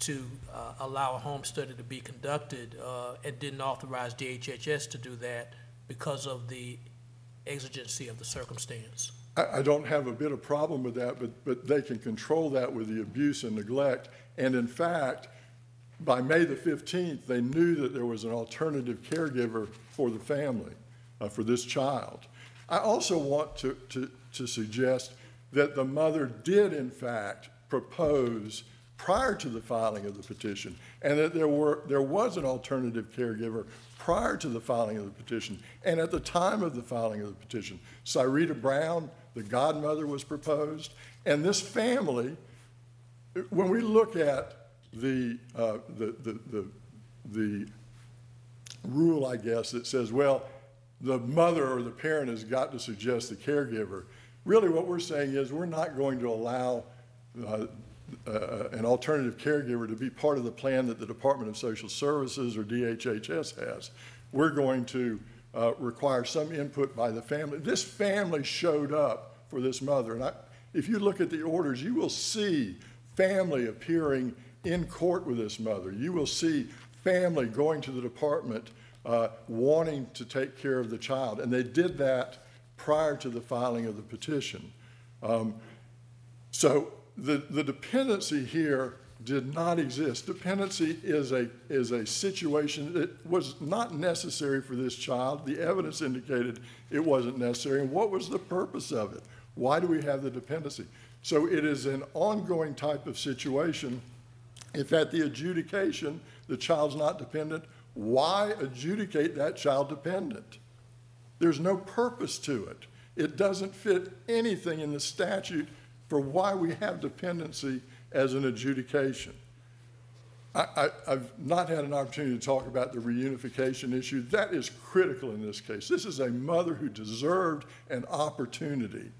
to uh, allow a home study to be conducted uh, and didn't authorize DHHS to do that because of the exigency of the circumstance? I, I don't have a bit of problem with that, but, but they can control that with the abuse and neglect. And in fact, by May the 15th, they knew that there was an alternative caregiver for the family, uh, for this child. I also want to, to, to suggest that the mother did, in fact, propose prior to the filing of the petition, and that there were, there was an alternative caregiver prior to the filing of the petition, and at the time of the filing of the petition. Cyrita Brown, the godmother, was proposed, and this family, when we look at the, uh, the, the, the, the rule, I guess, that says, well, the mother or the parent has got to suggest the caregiver. Really, what we're saying is we're not going to allow uh, uh, an alternative caregiver to be part of the plan that the Department of Social Services or DHHS has. We're going to uh, require some input by the family. This family showed up for this mother, and I, if you look at the orders, you will see family appearing in court with this mother. You will see family going to the department uh, wanting to take care of the child, and they did that prior to the filing of the petition. Um, so the, the dependency here did not exist. Dependency is a, is a situation that was not necessary for this child. The evidence indicated it wasn't necessary. And what was the purpose of it? Why do we have the dependency? So it is an ongoing type of situation. If at the adjudication the child's not dependent, why adjudicate that child dependent? There's no purpose to it. It doesn't fit anything in the statute for why we have dependency as an adjudication. I, have not had an opportunity to talk about the reunification issue. That is critical in this case. This is a mother who deserved an opportunity.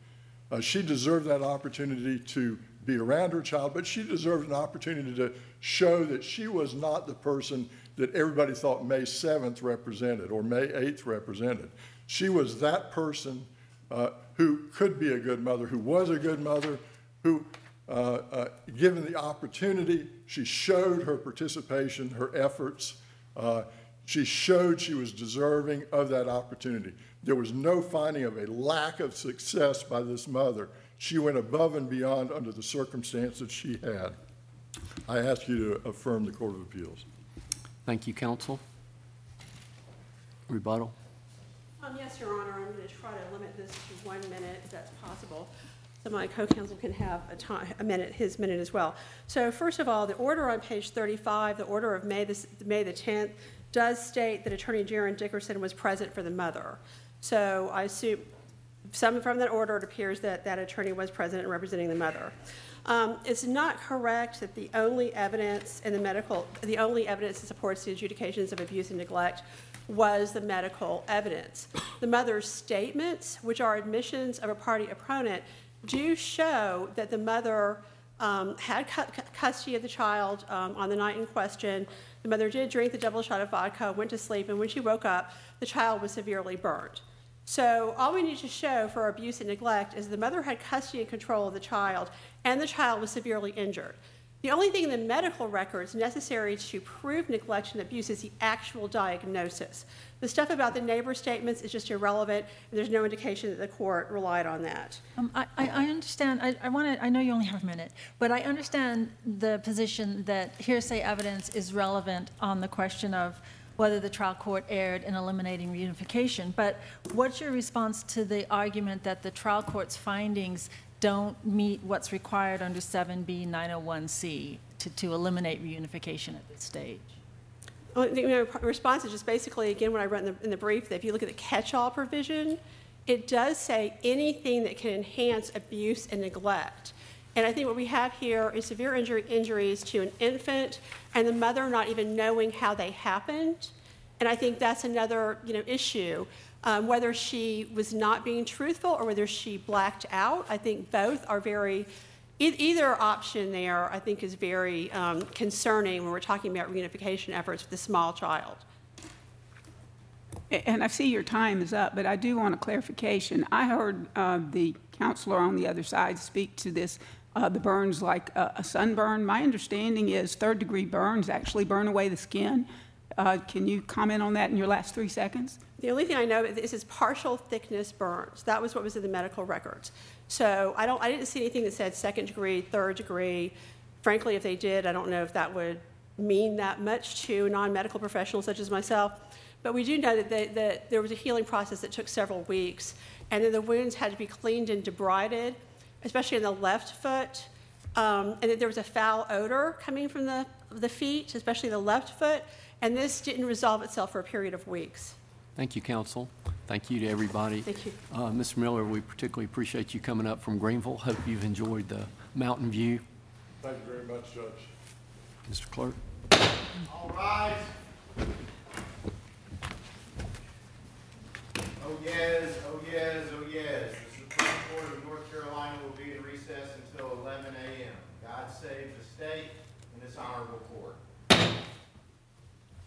Uh, she deserved that opportunity to be around her child, but she deserved an opportunity to show that she was not the person that everybody thought May 7th represented or May 8th represented. She was that person uh, who could be a good mother, who was a good mother, who, uh, uh, given the opportunity, she showed her participation, her efforts. Uh, she showed she was deserving of that opportunity. There was no finding of a lack of success by this mother. She went above and beyond under the circumstances she had. I ask you to affirm the Court of Appeals. Thank you, counsel. Rebuttal? Um, yes, Your Honor, I'm going to try to limit this to one minute, if that's possible. So my co-counsel can have a time, a minute, his minute as well. So first of all, the order on page 35, the order of May, May the 10th, does state that Attorney Jaron Dickerson was present for the mother. So I assume, some from that order, it appears that that attorney was present and representing the mother. Um, it's not correct that the only evidence in the medical, the only evidence that supports the adjudications of abuse and neglect was the medical evidence. The mother's statements, which are admissions of a party opponent, do show that the mother um, had cu- custody of the child um, on the night in question. The mother did drink the double shot of vodka, went to sleep, and when she woke up, the child was severely burned. So all we need to show for abuse and neglect is the mother had custody and control of the child, and the child was severely injured. The only thing in the medical records necessary to prove neglect and abuse is the actual diagnosis. The stuff about the neighbor statements is just irrelevant, and there's no indication that the court relied on that. Um, I, I understand, I, I want to, I know you only have a minute, but I understand the position that hearsay evidence is relevant on the question of whether the trial court erred in eliminating reunification. But what's your response to the argument that the trial court's findings don't meet what's required under 7B 901C to, to eliminate reunification at this stage? Well, the response is just basically, again, what I wrote in the, in the brief, that if you look at the catch-all provision, it does say anything that can enhance abuse and neglect. And I think what we have here is severe injury, injuries to an infant and the mother not even knowing how they happened. And I think that's another, you know, issue. Um, whether she was not being truthful or whether she blacked out, I think both are very, e- either option there, I think, is very um, concerning when we're talking about reunification efforts with a small child. And I see your time is up, but I do want a clarification. I heard uh, the counselor on the other side speak to this, uh, the burns like a a sunburn. My understanding is third-degree burns actually burn away the skin. Uh, Can you comment on that in your last three seconds? The only thing I know is this is partial thickness burns. That was what was in the medical records. So I don't, I didn't see anything that said second degree, third degree. Frankly, if they did, I don't know if that would mean that much to non-medical professionals such as myself. But we do know that, they, that there was a healing process that took several weeks, and then the wounds had to be cleaned and debrided, especially in the left foot, um, and that there was a foul odor coming from the, the feet, especially the left foot, and this didn't resolve itself for a period of weeks. Thank you, Counsel. Thank you to everybody. Thank you. Uh, Mr. Miller, we particularly appreciate you coming up from Greenville. Hope you've enjoyed the mountain view. Thank you very much, Judge. Mr. Clerk? All rise. Oh yes, oh yes, oh yes. The Supreme Court of North Carolina will be in recess until eleven AM. God save the state and this honorable court.